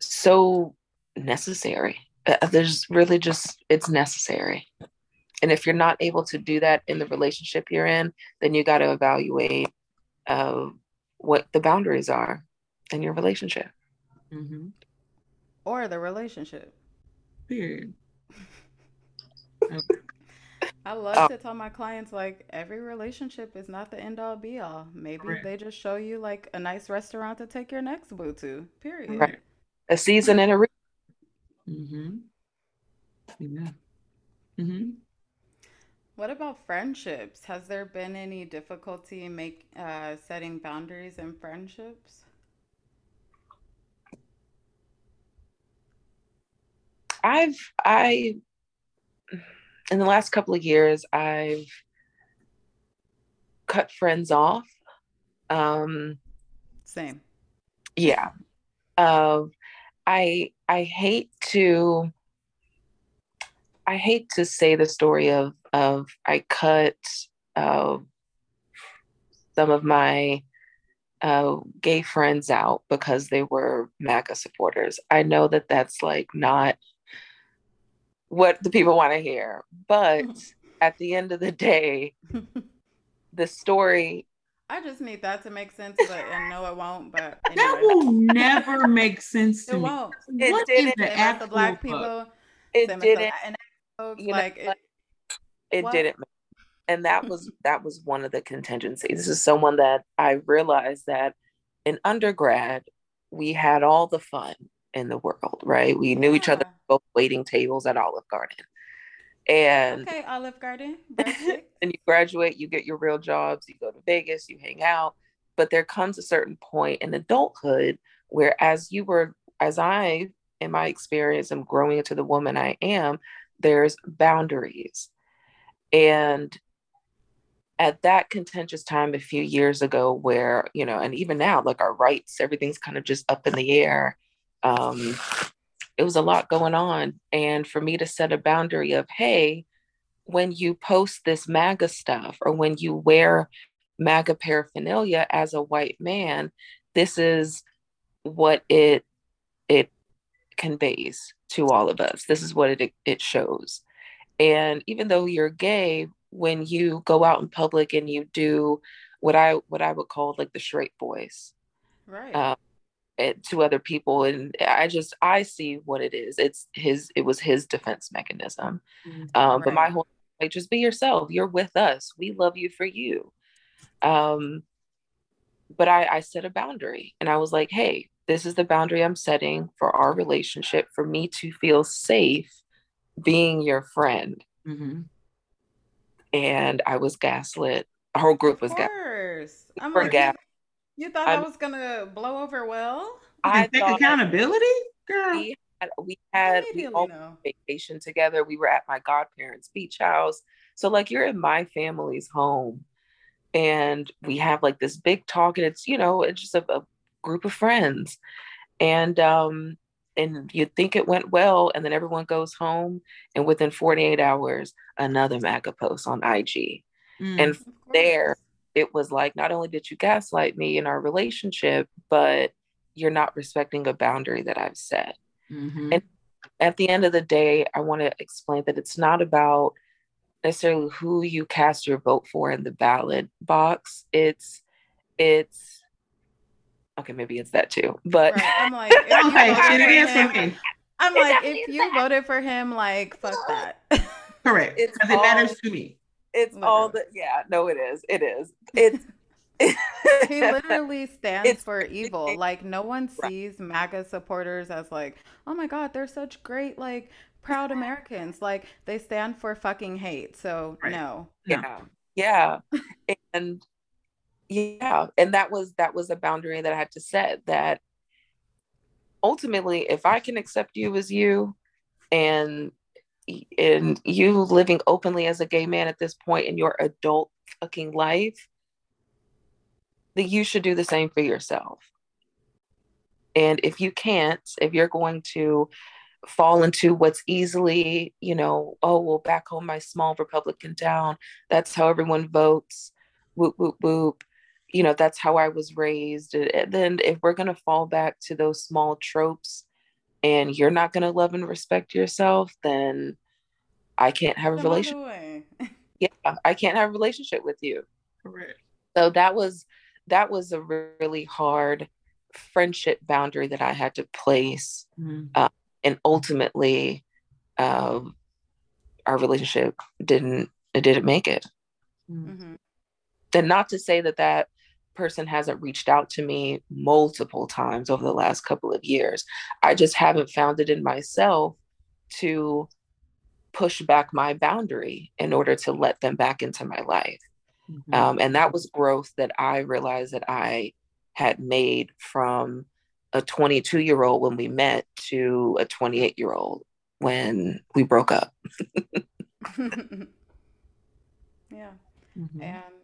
C: so necessary. Uh, There's really just it's necessary. and if you're not able to do that in the relationship you're in, then you got to evaluate uh, what the boundaries are in your relationship.
A: Mm-hmm. Or the relationship.
B: Period.
A: I love oh. to tell my clients like every relationship is not the end all be all. Maybe right. they just show you like a nice restaurant to take your next boo to. Period. Right.
C: A season and a re-
B: mm-hmm. Yeah. Mm-hmm.
A: What about friendships? Has there been any difficulty in make uh, setting boundaries in friendships?
C: I've I in the last couple of years I've cut friends off. Um
A: same.
C: Yeah. Uh, I I hate to I hate to say the story of of I cut uh, some of my uh, gay friends out because they were MAGA supporters. I know that that's like not what the people want to hear, but at the end of the day, the story.
A: I just need that to make sense, but I know it won't. But
B: anyway. that will never make sense to
A: it
B: me.
A: Won't. It what didn't. Is the, the black people?
C: It didn't. you like know, it, it didn't and that was that was one of the contingencies this is someone that i realized that in undergrad we had all the fun in the world right we knew yeah. each other both waiting tables at olive garden and
A: okay olive garden
C: and you graduate you get your real jobs you go to vegas you hang out but there comes a certain point in adulthood where as you were as i in my experience am growing into the woman i am there's boundaries. And at that contentious time a few years ago, where, you know, and even now, like our rights, everything's kind of just up in the air. Um, it was a lot going on. And for me to set a boundary of, hey, when you post this MAGA stuff or when you wear MAGA paraphernalia as a white man, this is what it it conveys to all of us. This is what it it shows. And even though you're gay, when you go out in public and you do what I what I would call like the straight voice,
A: right? Um,
C: to other people, and I just I see what it is. It's his. It was his defense mechanism. Mm-hmm. Um, right. But my whole like just be yourself. You're with us. We love you for you. Um, but I, I set a boundary, and I was like, hey, this is the boundary I'm setting for our relationship for me to feel safe being your friend.
B: Mm-hmm.
C: And I was gaslit. Our whole group was
A: gaslit. I'm like, gas- you thought I'm, I was gonna blow over well?
B: I take accountability, girl.
C: We had, we had we vacation together. We were at my godparents' beach house. So like you're in my family's home and we have like this big talk and it's you know it's just a, a group of friends and um and you think it went well and then everyone goes home and within 48 hours another maga post on ig mm, and there it was like not only did you gaslight me in our relationship but you're not respecting a boundary that i've set
B: mm-hmm.
C: and at the end of the day i want to explain that it's not about necessarily who you cast your vote for in the ballot box it's it's okay, maybe it's that too. But
A: right. I'm like, okay, it is for me. I'm like, if you that. voted for him, like, fuck that.
B: Correct. Because it matters to me.
C: It's literally. all the yeah, no, it is. It is. It's
A: he literally stands it's, for evil. Like no one sees. MAGA supporters as like, oh my god, they're such great, like proud Americans. Like they stand for fucking hate. So right. no.
C: Yeah. Yeah. and yeah and that was that was a boundary that i had to set that ultimately if i can accept you as you and and you living openly as a gay man at this point in your adult fucking life that you should do the same for yourself. And if you can't if you're going to fall into what's easily you know oh well back home my small republican town that's how everyone votes whoop whoop whoop. You know that's how i was raised. And then if we're going to fall back to those small tropes and you're not going to love and respect yourself then i can't have a relationship yeah, I can't have a relationship with you.
B: Correct.
C: So that was that was a really hard friendship boundary that I had to place, mm-hmm. uh, and ultimately, uh, our relationship didn't it didn't make it. Mm-hmm. And not to say that that person hasn't reached out to me multiple times over the last couple of years. I just haven't found it in myself to push back my boundary in order to let them back into my life. Mm-hmm. Um, and that was growth that I realized that I had made from a 22 year old when we met to a 28 year old when we broke up.
A: yeah. Mm-hmm. And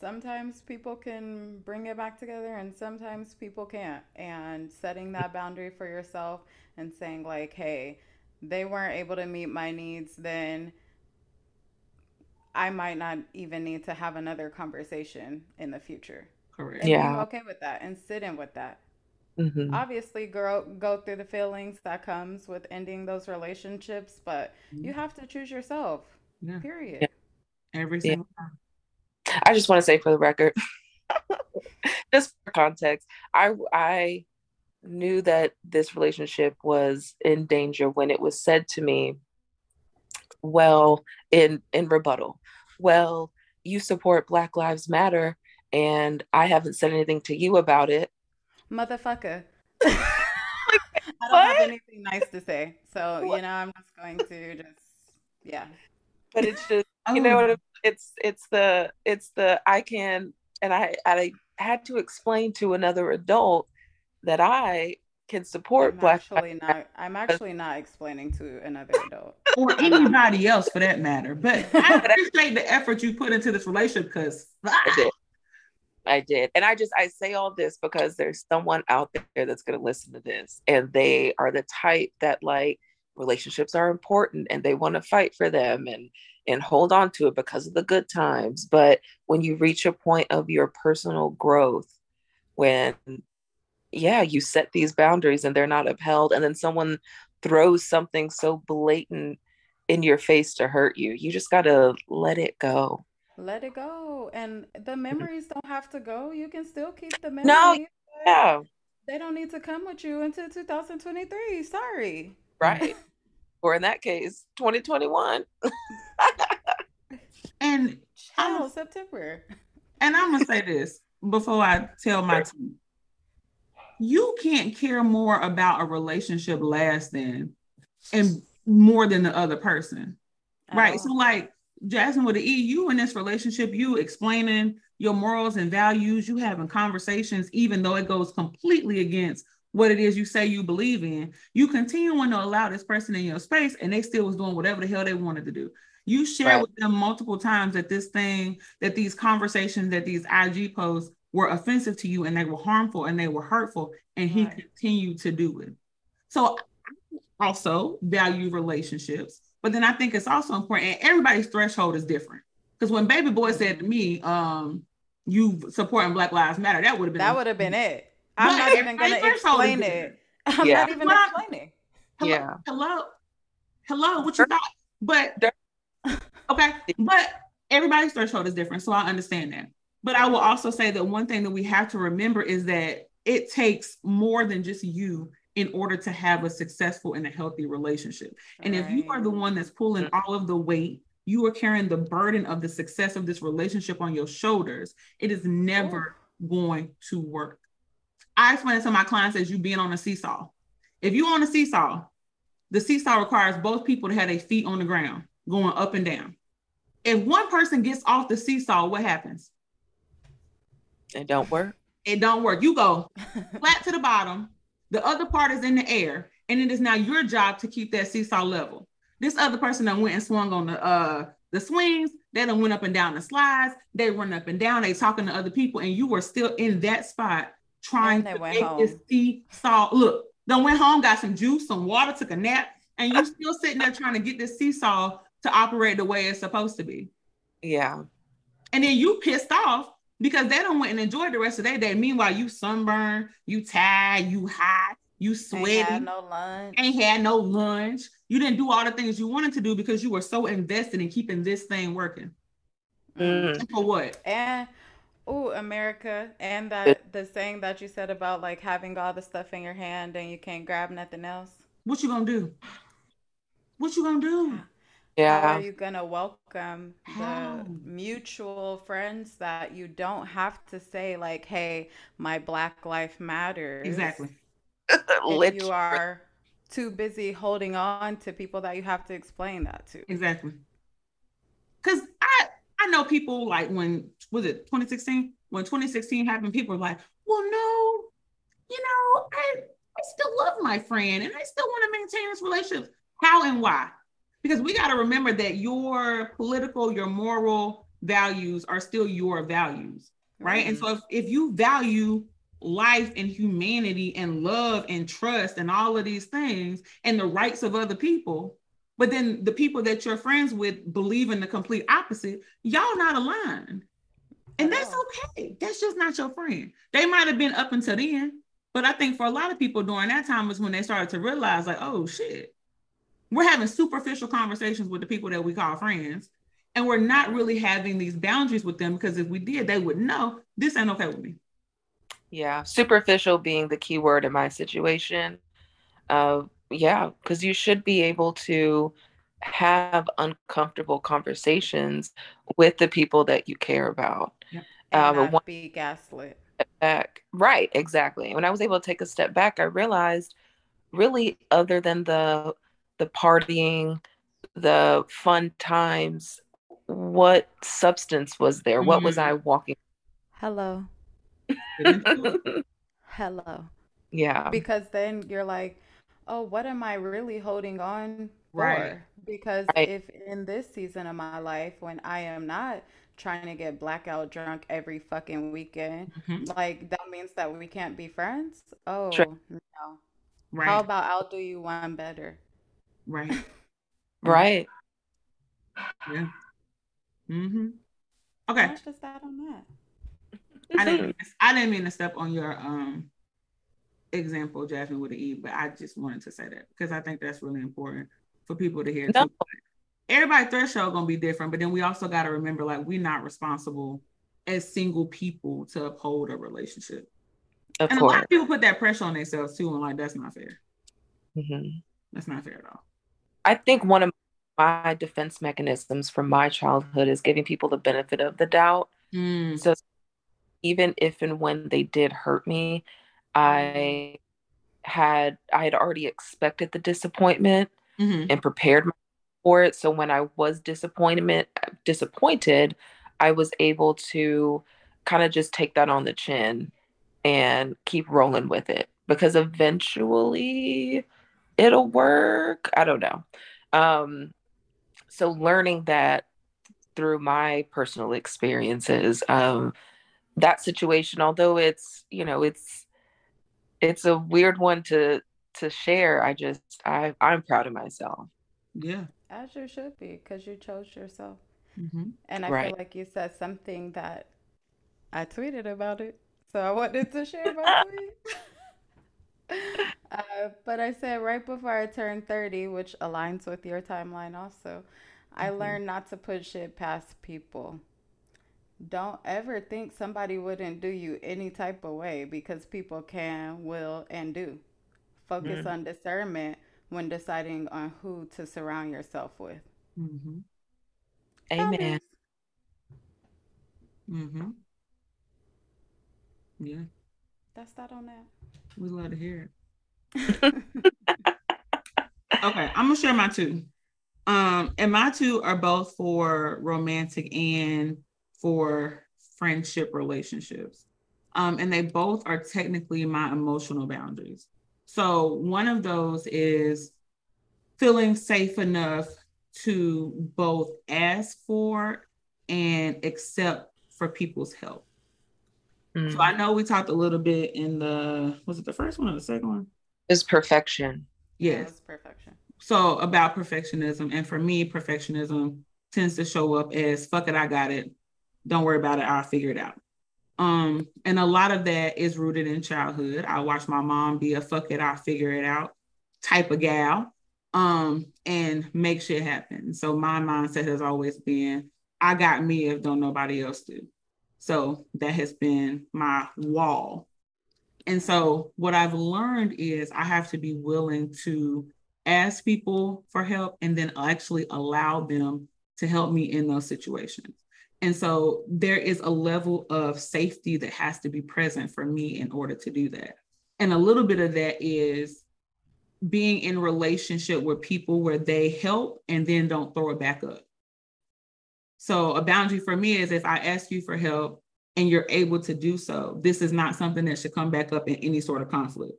A: sometimes people can bring it back together and sometimes people can't. And setting that boundary for yourself and saying, like, hey, they weren't able to meet my needs, then I might not even need to have another conversation in the future.
B: Correct.
A: And yeah. okay with that and sit in with that.
C: Mm-hmm.
A: Obviously, grow, go through the feelings that comes with ending those relationships, but mm-hmm. you have to choose yourself. Yeah. Period.
B: Yeah. Every single yeah. time.
C: I just want to say for the record, just for context, I I knew that this relationship was in danger when it was said to me, well, in in rebuttal, well, you support Black Lives Matter and I haven't said anything to you about it.
A: Motherfucker. I don't have anything nice to say. So, what? you know, I'm just going to just yeah.
C: But it's just you know oh. what it's it's the it's the I can and I I had to explain to another adult that I can support
A: I'm
C: black
A: actually not I'm actually not explaining to another adult.
B: or anybody else for that matter. But I appreciate the effort you put into this relationship because
C: I did. I did. And I just I say all this because there's someone out there that's gonna listen to this and they are the type that like relationships are important and they want to fight for them and and hold on to it because of the good times. But when you reach a point of your personal growth, when yeah, you set these boundaries and they're not upheld, and then someone throws something so blatant in your face to hurt you, you just gotta let it go.
A: Let it go. And the mm-hmm. memories don't have to go. You can still keep the memories.
C: No, yeah.
A: They don't need to come with you until 2023. Sorry.
C: Right. Or in that case, 2021.
B: and
A: oh, September.
B: And I'm gonna say this before I tell my team. You can't care more about a relationship lasting and more than the other person. right. So like Jasmine with the E, you in this relationship, you explaining your morals and values, you having conversations, even though it goes completely against what it is you say you believe in, you continuing to allow this person in your space and they still was doing whatever the hell they wanted to do. You share right. with them multiple times that this thing, that these conversations, that these IG posts were offensive to you and they were harmful and they were hurtful, and he right. continued to do it. So also value relationships, but then I think it's also important, and everybody's threshold is different. Because when Baby Boy said to me, um, you supporting Black Lives Matter, that would have been
A: that would have been it. I'm not even going to explain it. I'm yeah. not even explaining.
B: Hello, yeah. Hello. Hello. What you got? But okay. But everybody's threshold is different. So I understand that. But I will also say that one thing that we have to remember is that it takes more than just you in order to have a successful and a healthy relationship. And right. if you are the one that's pulling mm. all of the weight, you are carrying the burden of the success of this relationship on your shoulders, it is never going to work. I explain it to my clients as you being on a seesaw. If you're on a seesaw, the seesaw requires both people to have their feet on the ground, going up and down. If one person gets off the seesaw, what happens?
C: It don't work.
B: It don't work. You go flat to the bottom. The other part is in the air, and it is now your job to keep that seesaw level. This other person that went and swung on the uh the swings. They done went up and down the slides. They run up and down. They talking to other people, and you were still in that spot trying to make home. this seesaw. Look, then went home, got some juice, some water, took a nap, and you're still sitting there trying to get this seesaw to operate the way it's supposed to be.
C: Yeah.
B: And then you pissed off because they don't went and enjoyed the rest of their day. Meanwhile, you sunburn, you tired, you hot, you sweaty. Ain't
A: had no lunch.
B: Ain't had no lunch. You didn't do all the things you wanted to do because you were so invested in keeping this thing working. Mm. For what?
A: And oh, America, and that the saying that you said about like having all the stuff in your hand and you can't grab nothing else.
B: What you gonna do? What you gonna do?
A: Yeah. How are you gonna welcome How? the mutual friends that you don't have to say like, "Hey, my Black life matters."
B: Exactly.
A: if you are too busy holding on to people that you have to explain that to.
B: Exactly. Because I I know people like when was it 2016 when 2016 happened, people were like, "Well, no, you know, I I still love my friend and I still want to maintain this relationship." How and why? Because we got to remember that your political, your moral values are still your values, right? Mm-hmm. And so if, if you value life and humanity and love and trust and all of these things and the rights of other people, but then the people that you're friends with believe in the complete opposite, y'all not aligned. And that's okay. That's just not your friend. They might have been up until then, but I think for a lot of people during that time was when they started to realize, like, oh shit, we're having superficial conversations with the people that we call friends, and we're not really having these boundaries with them because if we did, they would know this ain't okay with me.
C: Yeah, superficial being the key word in my situation. Uh, yeah, because you should be able to have uncomfortable conversations with the people that you care about.
A: Yep. And um, not be gaslit.
C: Back. Right, exactly. When I was able to take a step back, I realized really other than the the partying, the fun times, what substance was there? Mm-hmm. What was I walking?
A: Hello. Hello.
C: Yeah.
A: Because then you're like, oh, what am I really holding on for? Right. Because right. if in this season of my life, when I am not trying to get blackout drunk every fucking weekend, mm-hmm. like that means that we can't be friends? Oh, True. no. Right. How about I'll do you one better?
B: Right.
C: right.
B: Yeah. Mm-hmm. Okay.
A: That's just that on that.
B: I didn't I didn't mean to step on your um example, Jasmine with the E, but I just wanted to say that because I think that's really important for people to hear no. Everybody threshold gonna be different, but then we also got to remember like we're not responsible as single people to uphold a relationship. Of and course. a lot of people put that pressure on themselves too, and like that's not fair. Mm-hmm. That's not fair at all.
C: I think one of my defense mechanisms from my childhood is giving people the benefit of the doubt. Mm. So even if and when they did hurt me, I had I had already expected the disappointment mm-hmm. and prepared for it. So when I was disappointment disappointed, I was able to kind of just take that on the chin and keep rolling with it because eventually it'll work. I don't know. Um, so learning that through my personal experiences, um, that situation, although it's you know it's it's a weird one to to share. I just I I'm proud of myself.
B: Yeah,
A: as you should be, because you chose yourself. Mm-hmm. And I right. feel like you said something that I tweeted about it, so I wanted to share my tweet. uh, but I said right before I turned 30, which aligns with your timeline also, mm-hmm. I learned not to put shit past people. Don't ever think somebody wouldn't do you any type of way because people can, will, and do. Focus mm-hmm. on discernment when deciding on who to surround yourself with.
C: Mm-hmm. Amen.
B: Mm-hmm. Yeah.
A: That's that on that.
B: We love to hear it. okay, I'm gonna share my two. Um, and my two are both for romantic and for friendship relationships. Um, and they both are technically my emotional boundaries. So one of those is feeling safe enough to both ask for and accept for people's help. Mm. So I know we talked a little bit in the was it the first one or the second one?
C: Is perfection.
B: Yes.
A: perfection.
B: So about perfectionism. And for me, perfectionism tends to show up as fuck it, I got it. Don't worry about it, I'll figure it out. Um, and a lot of that is rooted in childhood. I watched my mom be a fuck it, I'll figure it out type of gal um, and make shit happen. So my mindset has always been I got me if don't nobody else do. So that has been my wall. And so what I've learned is I have to be willing to ask people for help and then actually allow them to help me in those situations. And so there is a level of safety that has to be present for me in order to do that. And a little bit of that is being in relationship with people where they help and then don't throw it back up. So a boundary for me is if I ask you for help and you're able to do so, this is not something that should come back up in any sort of conflict.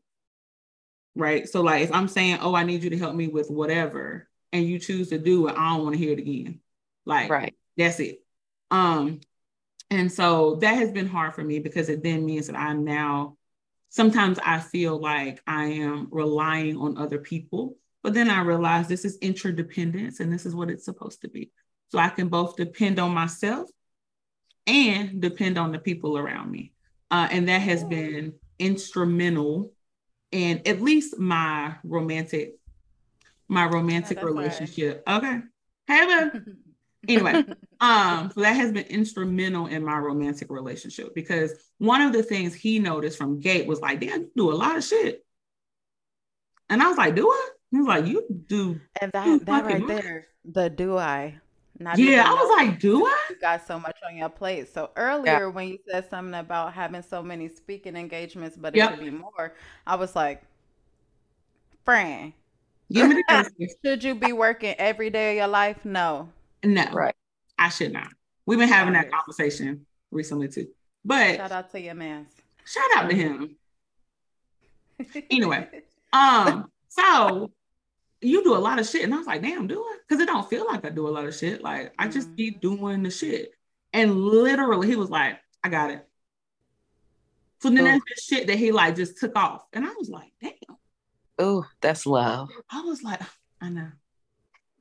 B: Right. So like if I'm saying, oh, I need you to help me with whatever, and you choose to do it, I don't want to hear it again. Like right. that's it. Um, and so that has been hard for me because it then means that I'm now sometimes I feel like I am relying on other people, but then I realize this is interdependence and this is what it's supposed to be. So I can both depend on myself and depend on the people around me. Uh, and that has been instrumental in at least my romantic my romantic relationship. Right. Okay. Hey, anyway, um, so that has been instrumental in my romantic relationship because one of the things he noticed from Gate was like, damn, you do a lot of shit. And I was like, do I? He was like, you do.
A: And that, that right there, the do I.
B: Not yeah, I was like, do I?
A: You got so much on your plate. So earlier yeah. when you said something about having so many speaking engagements, but it yep. should be more, I was like, friend, should you be working every day of your life? No.
B: No. Right. I should not. We've been having that conversation recently too. But
A: shout out to your man.
B: Shout out to him. anyway, um, so you do a lot of shit. And I was like, damn, do I? Because it don't feel like I do a lot of shit. Like I just mm-hmm. keep doing the shit. And literally he was like, I got it. So then there's this shit that he like just took off. And I was like, damn.
C: Oh, that's love.
B: I was like, I know.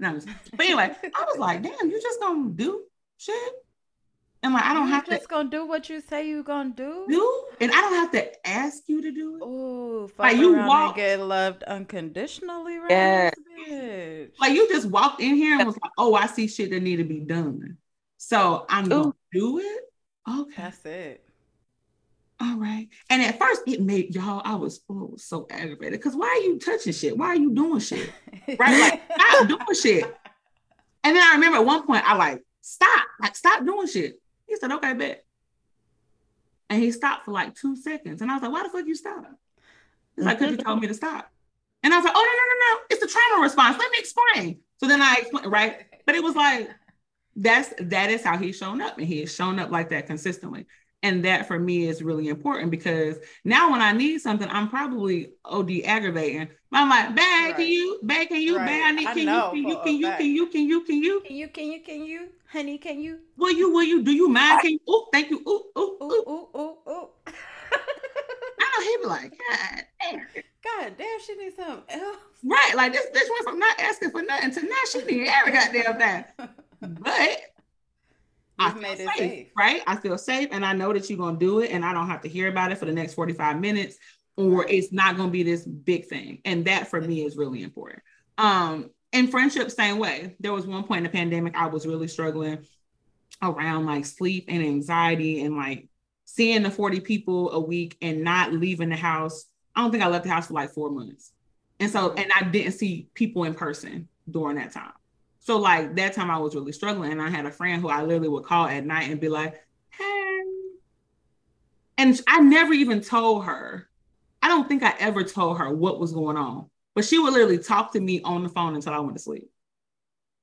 B: No, but anyway, I was like, damn, you just gonna do shit? And like I don't have to
A: you
B: have
A: just to gonna do what you say you gonna do.
B: Do and I don't have to ask you to do it.
A: Oh, like you walk get loved unconditionally, right? Yeah.
B: Like you just walked in here and was like, "Oh, I see shit that need to be done," so I'm Ooh. gonna do it. Okay,
A: that's it.
B: All right. And at first, it made y'all. I was, oh, so aggravated because why are you touching shit? Why are you doing shit? Right? Like stop doing shit. And then I remember at one point I like stop, like stop doing shit. He said, okay, bet. And he stopped for like two seconds. And I was like, why the fuck you stop? He's like, because you told me to stop. And I was like, oh, no, no, no, no. It's the trauma response. Let me explain. So then I explained, right? But it was like, that's that is how he's shown up. And he has shown up like that consistently. And that for me is really important because now when I need something, I'm probably OD aggravating. I'm like, bag, right. can you, bag, can you, right. bag, I need, can, I you, can, you, can you, can you, can you,
A: can you, can you, can you, honey, can you?
B: Will you, will you, do you mind? Can you, oh, thank you, ooh, ooh, ooh, ooh, ooh, ooh. I know he'd be like, God
A: damn. God damn, she needs something else.
B: Right, like this, this one from not asking for nothing to now she need every goddamn thing. But I feel safe, safe, right? I feel safe and I know that you're gonna do it and I don't have to hear about it for the next 45 minutes or it's not gonna be this big thing. And that for me is really important. Um in friendship, same way. There was one point in the pandemic I was really struggling around like sleep and anxiety and like seeing the 40 people a week and not leaving the house. I don't think I left the house for like four months. And so, and I didn't see people in person during that time. So like that time I was really struggling and I had a friend who I literally would call at night and be like, hey. And I never even told her. I don't think I ever told her what was going on. But she would literally talk to me on the phone until I went to sleep.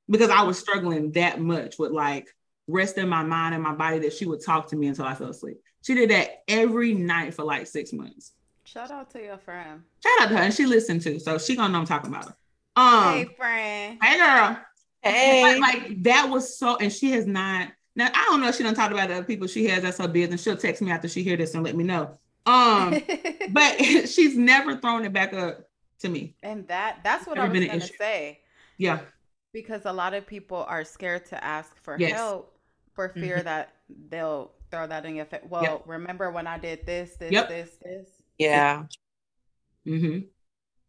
B: Because I was struggling that much with like rest in my mind and my body that she would talk to me until I fell asleep. She did that every night for like six months.
A: Shout out to your friend.
B: Shout out to her. And she listened to, so she gonna know I'm talking about her. Um,
A: hey friend.
B: Hey girl. Hey. But like that was so, and she has not. Now I don't know if she don't talk about other people she has that's her business. She'll text me after she hear this and let me know. Um, but she's never thrown it back up to me.
A: And that that's what never I was gonna say.
B: Yeah.
A: Because a lot of people are scared to ask for yes. help for fear mm-hmm. that they'll throw that in your face. Well, yep. remember when I did this, this, yep. this, this?
C: Yeah.
B: Mm-hmm.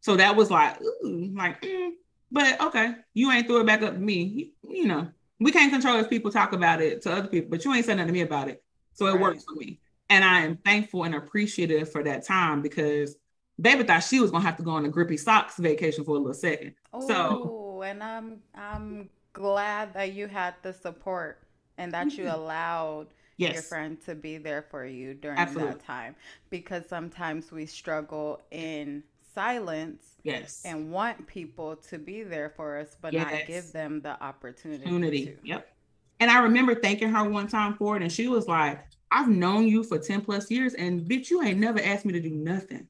B: So that was like, ooh, like, mm, but okay, you ain't threw it back up to me. You, you know, We can't control if people talk about it to other people, but you ain't said nothing to me about it. So it right. works for me. And I am thankful and appreciative for that time because baby thought she was gonna have to go on a grippy socks vacation for a little second.
A: Oh, so and I'm I'm glad that you had the support and that you mm-hmm. allowed yes. your friend to be there for you during Absolutely. that time because sometimes we struggle in silence
B: yes.
A: and want people to be there for us but yes. not give them the opportunity,
B: opportunity. To. yep. And i remember thanking her one time for it and she was like i've known you for 10 plus years and bitch you ain't never asked me to do nothing.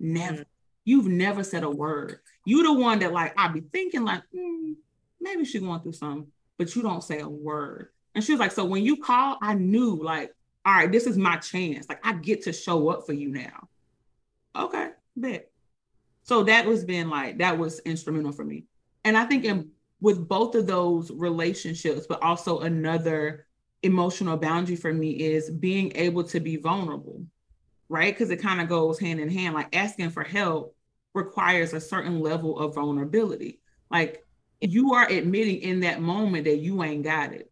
B: Never. Mm. you've never said a word. You the one that like i'd be thinking like hmm, maybe she's going through something but you don't say a word. And she was like so when you call i knew like all right this is my chance. Like i get to show up for you now. Okay bet so that was been like that was instrumental for me. And I think in with both of those relationships, but also another emotional boundary for me is being able to be vulnerable, right? Because it kind of goes hand in hand. Like asking for help requires a certain level of vulnerability. Like you are admitting in that moment that you ain't got it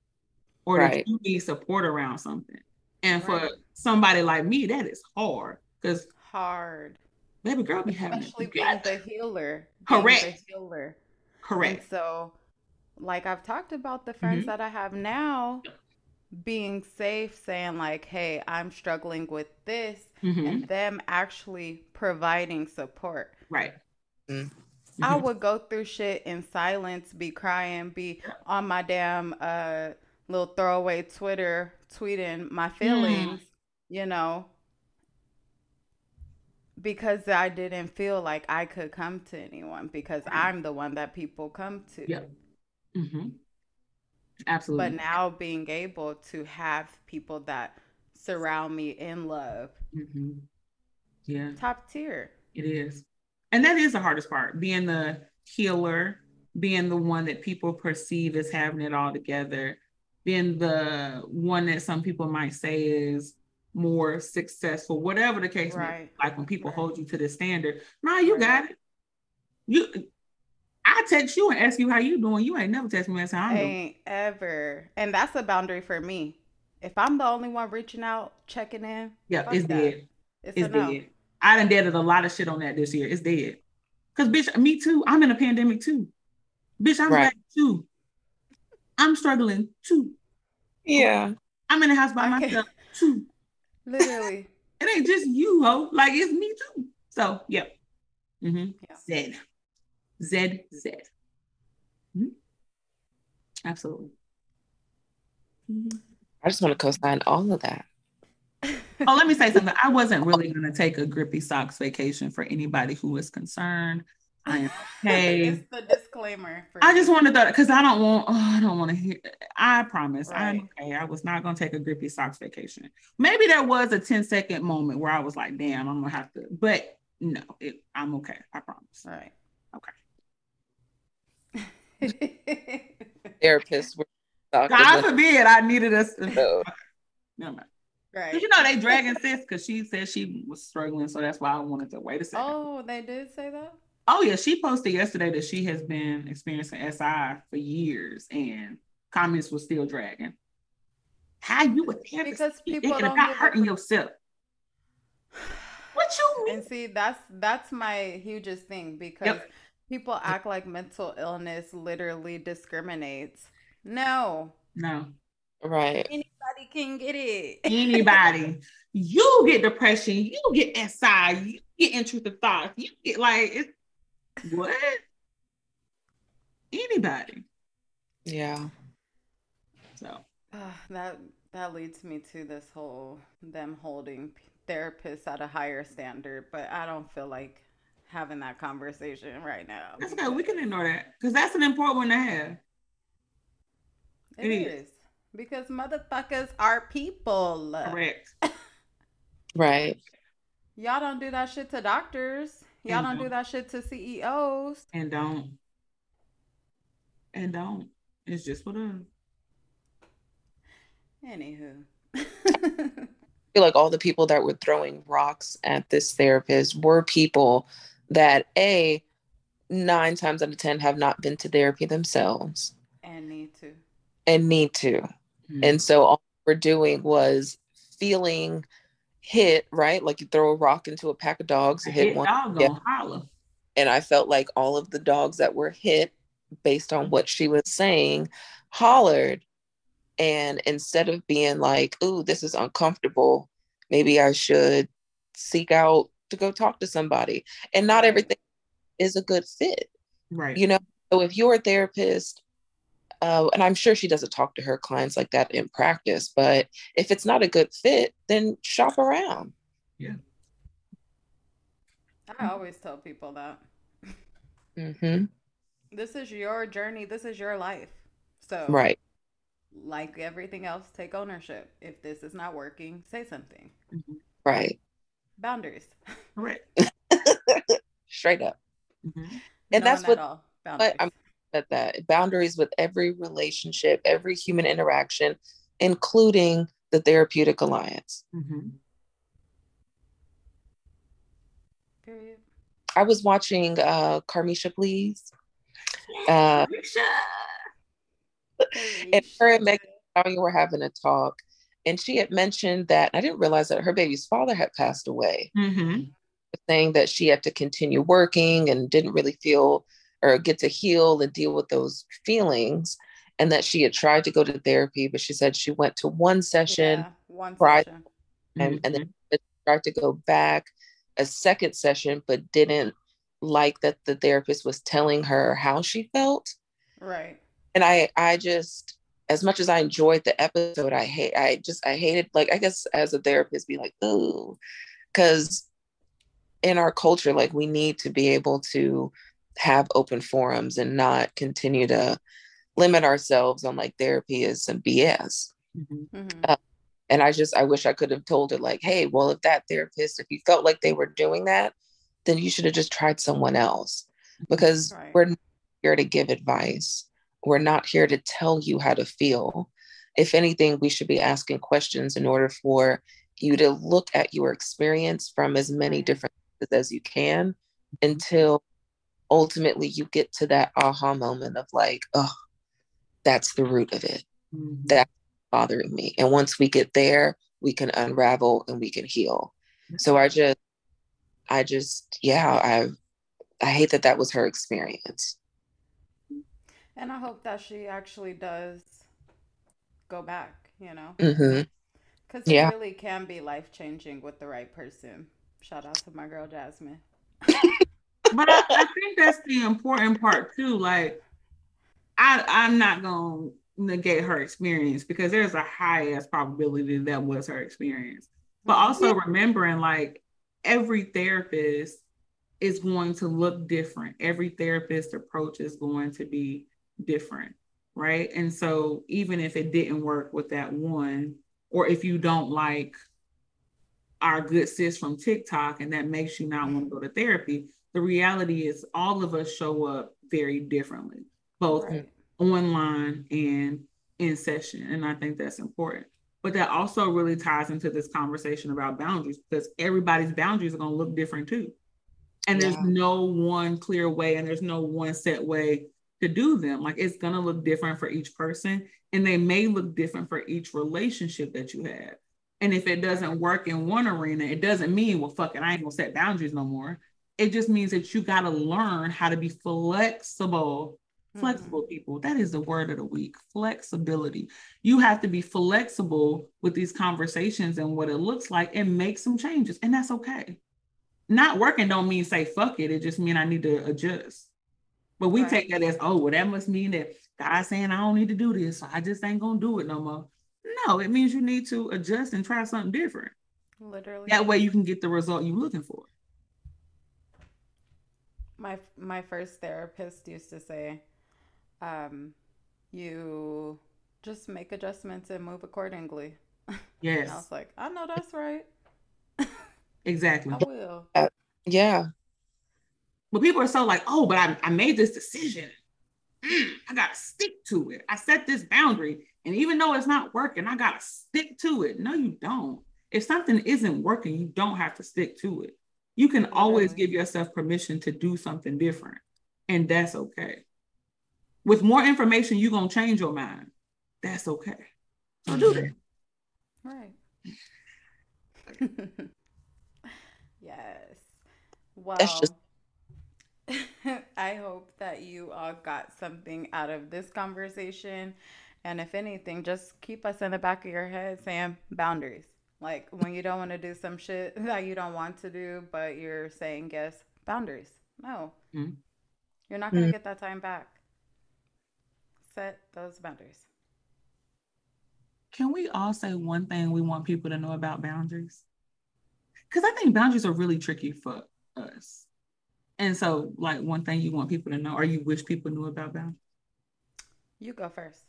B: or right. that you need support around something. And right. for somebody like me, that is hard because
A: hard
B: baby girl be having
A: especially being the healer.
B: Correct.
A: The healer.
B: Correct.
A: And so, like I've talked about the friends mm-hmm. that I have now, being safe, saying like, "Hey, I'm struggling with this," mm-hmm. and them actually providing support.
B: Right.
A: Mm-hmm. I would go through shit in silence, be crying, be on my damn uh little throwaway Twitter tweeting my mm. feelings, you know, because I didn't feel like I could come to anyone because I'm the one that people come to.
B: Yeah. Mm-hmm. Absolutely.
A: But now being able to have people that surround me in love.
B: Mm-hmm. Yeah.
A: Top tier.
B: It is. And that is the hardest part being the healer, being the one that people perceive as having it all together, being the one that some people might say is more successful, whatever the case right. may be. Like when people right. hold you to the standard, nah, you right. got it. You I text you and ask you how you doing. You ain't never text me and say I'm
A: ain't doing. ever. And that's a boundary for me. If I'm the only one reaching out, checking in,
B: yeah, it's that. dead. It's, it's dead. No. I done deaded a lot of shit on that this year. It's dead. Cause bitch, me too. I'm in a pandemic too. Bitch, I'm right. too. I'm struggling too.
C: Yeah.
B: I'm in the house by I myself too.
A: Literally.
B: it ain't just you, ho. Like it's me too. So, yep. Mm-hmm. Yeah. Z. Z. Z. Mm-hmm. Absolutely.
C: Mm-hmm. I just want to co-sign all of that.
B: oh, let me say something. I wasn't really going to take a grippy socks vacation for anybody who was concerned. I am okay.
A: it's the disclaimer.
B: I just wanted that because I don't want. Oh, I don't want to hear. I promise. Right. I'm okay. I was not going to take a grippy socks vacation. Maybe there was a 10 second moment where I was like, "Damn, I'm gonna have to." But no, it, I'm okay. I promise.
A: Right.
C: Okay. Therapist. Was talking.
B: God forbid I needed us. No. no mind. Right. Cause you know they dragging sis because she said she was struggling, so that's why I wanted to wait a second.
A: Oh, they did say that.
B: Oh yeah, she posted yesterday that she has been experiencing SI for years, and comments were still dragging. How you would
A: because people don't
B: about hurting yourself. What you
A: mean? And see, that's that's my hugest thing because yep. people act like mental illness literally discriminates. No.
B: No.
C: Right.
A: Anybody can get it.
B: Anybody. you get depression. You get SI. You get intrusive thoughts. You get like it's what? Anybody.
C: Yeah.
B: So
A: uh, that that leads me to this whole them holding therapists at a higher standard, but I don't feel like having that conversation right now.
B: That's okay. We can ignore that because that's an important one to have.
A: it, it is. is. because motherfuckers are people.
B: Correct.
C: right.
A: Y'all don't do that shit to doctors. Y'all don't, don't do that shit to CEOs.
B: And don't. And don't. It's just what us.
A: Anywho.
C: I feel like all the people that were throwing rocks at this therapist were people that a nine times out of ten have not been to therapy themselves
A: and need to
C: and need to. Mm-hmm. And so all we're doing was feeling hit, right? Like you throw a rock into a pack of dogs, hit, hit one. Yeah. holler. And I felt like all of the dogs that were hit based on what she was saying hollered. And instead of being like, ooh, this is uncomfortable, maybe I should seek out to go talk to somebody. And not everything is a good fit.
B: Right.
C: You know, so if you're a therapist, uh, and I'm sure she doesn't talk to her clients like that in practice, but if it's not a good fit, then shop around.
B: Yeah.
A: I always tell people that.
C: Mm-hmm.
A: This is your journey. This is your life. So,
C: right.
A: Like everything else, take ownership. If this is not working, say something.
C: Mm-hmm. Right.
A: Boundaries.
B: Right.
C: Straight up. Mm-hmm. And that's what, what I'm at that boundaries with every relationship, every human interaction, including the therapeutic alliance.
B: Mm-hmm.
C: Period. I was watching uh Caresha Please. Uh, and her and Megan were having a talk, and she had mentioned that I didn't realize that her baby's father had passed away.
B: Mm-hmm.
C: Saying that she had to continue working and didn't really feel or get to heal and deal with those feelings and that she had tried to go to therapy but she said she went to one session yeah,
A: one session.
C: and, mm-hmm. and then tried to go back a second session but didn't like that the therapist was telling her how she felt.
A: Right.
C: And i i just as much as i enjoyed the episode i hate i just i hated like i guess as a therapist be like oh because in our culture like we need to be able to have open forums and not continue to limit ourselves on like therapy is some BS. Mm-hmm. mm-hmm. Uh, and I just, I wish I could have told her, like, hey, well, if that therapist, if you felt like they were doing that, then you should have just tried someone else because right. we're not here to give advice. We're not here to tell you how to feel. If anything, we should be asking questions in order for you to look at your experience from as many different as you can mm-hmm. until ultimately you get to that aha moment of like, oh, that's the root of it. Mm-hmm. That's bothering me. And once we get there, we can unravel and we can heal. So I just, I just, yeah, I, I hate that that was her experience.
A: And I hope that she actually does go back, you know?
C: Mm-hmm.
A: Because it really can be life changing with the right person. Shout out to my girl Jasmine.
B: but I, I, think that's the important part too. Like, I I'm not gonna negate her experience because there's a high ass probability that was her experience. But mm-hmm. also remembering like every therapist is going to look different. Every therapist approach is going to be different, right? And so even if it didn't work with that one, or if you don't like our good sis from TikTok and that makes you not want to go to therapy, the reality is all of us show up very differently, both right. online and in session. And I think that's important. But that also really ties into this conversation about boundaries because everybody's boundaries are going to look different too. And yeah. there's no one clear way and there's no one set way to do them. Like it's going to look different for each person and they may look different for each relationship that you have. And if it doesn't work in one arena, it doesn't mean, well, fuck it, I ain't gonna set boundaries no more it just means that you got to learn how to be flexible flexible mm-hmm. people. That is the word of the week flexibility. You have to be flexible with these conversations and what it looks like and make some changes and that's okay. Not working don't mean say fuck it it just mean i need to adjust. But we right. take that as oh well that must mean that god's saying i don't need to do this so i just ain't gonna do it no more. No it means you need to adjust and try something different.
A: Literally.
B: That way you can get the result you're looking for
A: my my first therapist used to say, um, you just make adjustments and move accordingly.
B: Yes.
A: I was like, I know that's right.
B: exactly.
A: I will.
C: Uh, yeah.
B: But people are so like, oh, but I, I made this decision. Mm, I gotta stick to it. I set this boundary. And even though it's not working, I gotta stick to it. No, you don't. If something isn't working, you don't have to stick to it you can always give yourself permission to do something different and that's okay with more information you're going to change your mind that's okay. So do that.
A: Right. yes. Well,
C: just-
A: I hope that you all got something out of this conversation. And if anything, just keep us in the back of your head saying boundaries. Like when you don't want to do some shit that you don't want to do, but you're saying yes, boundaries. No.
B: Mhm.
A: You're not going to
C: Mm.
A: get that time back. Set those boundaries.
B: Can we all say one thing we want people to know about boundaries? Because I think boundaries are really tricky for us. And so, like, one thing you want people to know, or you wish people knew about boundaries?
A: You go first.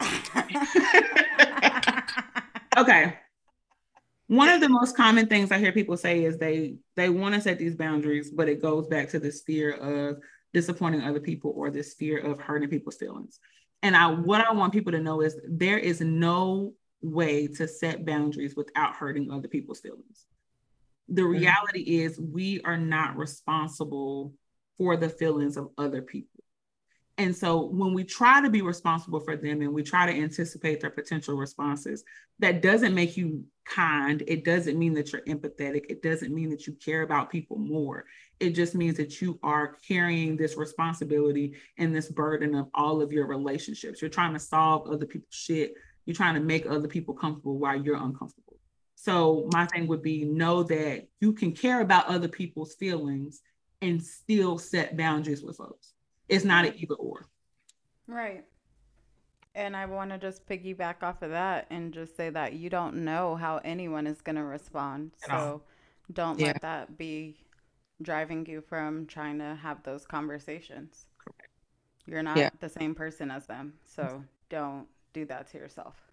B: Okay. One of the most common things I hear people say is they they want to set these boundaries, but it goes back to this fear of disappointing other people or this fear of hurting people's feelings. And I what I want people to know is there is no way to set boundaries without hurting other people's feelings. The mm-hmm. reality is we are not responsible for the feelings of other people. And so when we try to be responsible for them and we try to anticipate their potential responses, that doesn't make you kind. It doesn't mean that you're empathetic. It doesn't mean that you care about people more. It just means that you are carrying this responsibility and this burden of all of your relationships. You're trying to solve other people's shit. You're trying to make other people comfortable while you're uncomfortable. So my thing would be know that you can care about other people's feelings and still set boundaries with folks. It's not an either or.
A: Right. And I want to just piggyback off of that and just say that you don't know how anyone is going to respond. So don't
C: Yeah.
A: let that be driving you from trying to have those conversations.
B: Correct.
A: You're not
C: Yeah.
A: the same person as them. So don't do that to yourself.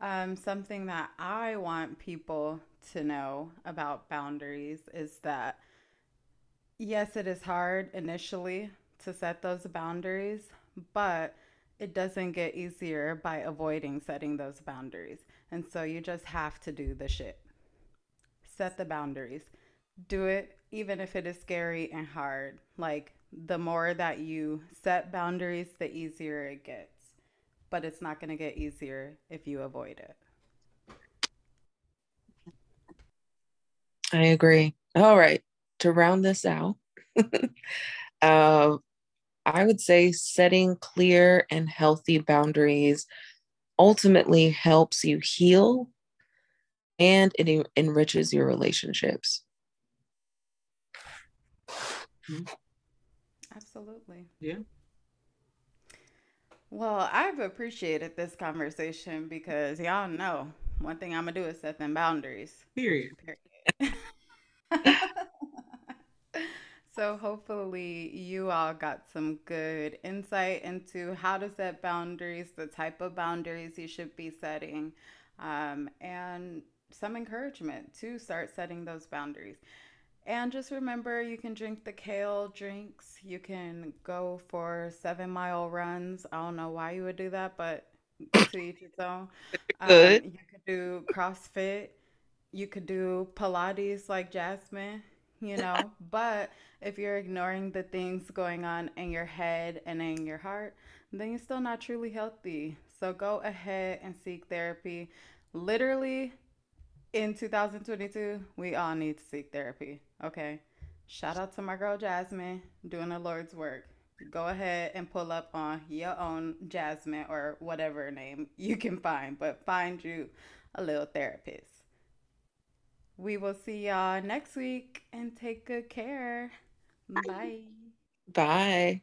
A: Um, something that I want people to know about boundaries is that yes, it is hard initially to set those boundaries, but it doesn't get easier by avoiding setting those boundaries. And so you just have to do the shit. Set the boundaries. Do it even if it is scary and hard. Like the more that you set boundaries, the easier it gets. But it's not going to get easier if you avoid it.
C: I agree. All right. To round this out, uh, I would say setting clear and healthy boundaries ultimately helps you heal and it en- enriches your relationships.
A: Absolutely.
B: Yeah.
A: Well, I've appreciated this conversation because y'all know one thing I'm going to do is set them boundaries.
B: Period.
A: so hopefully you all got some good insight into how to set boundaries, the type of boundaries you should be setting, um, and some encouragement to start setting those boundaries. And just remember, you can drink the kale drinks. You can go for seven mile runs. I don't know why you would do that, but to each its own. Um,
C: Good.
A: you could do CrossFit. You could do Pilates like Jasmine, you know. but if you're ignoring the things going on in your head and in your heart, then you're still not truly healthy. So go ahead and seek therapy. Literally, in 2022, we all need to seek therapy. Okay. Shout out to my girl Jasmine doing the Lord's work. Go ahead and pull up on your own Jasmine or whatever name you can find, but find you a little therapist. We will see y'all next week and take good care. Bye.
C: Bye.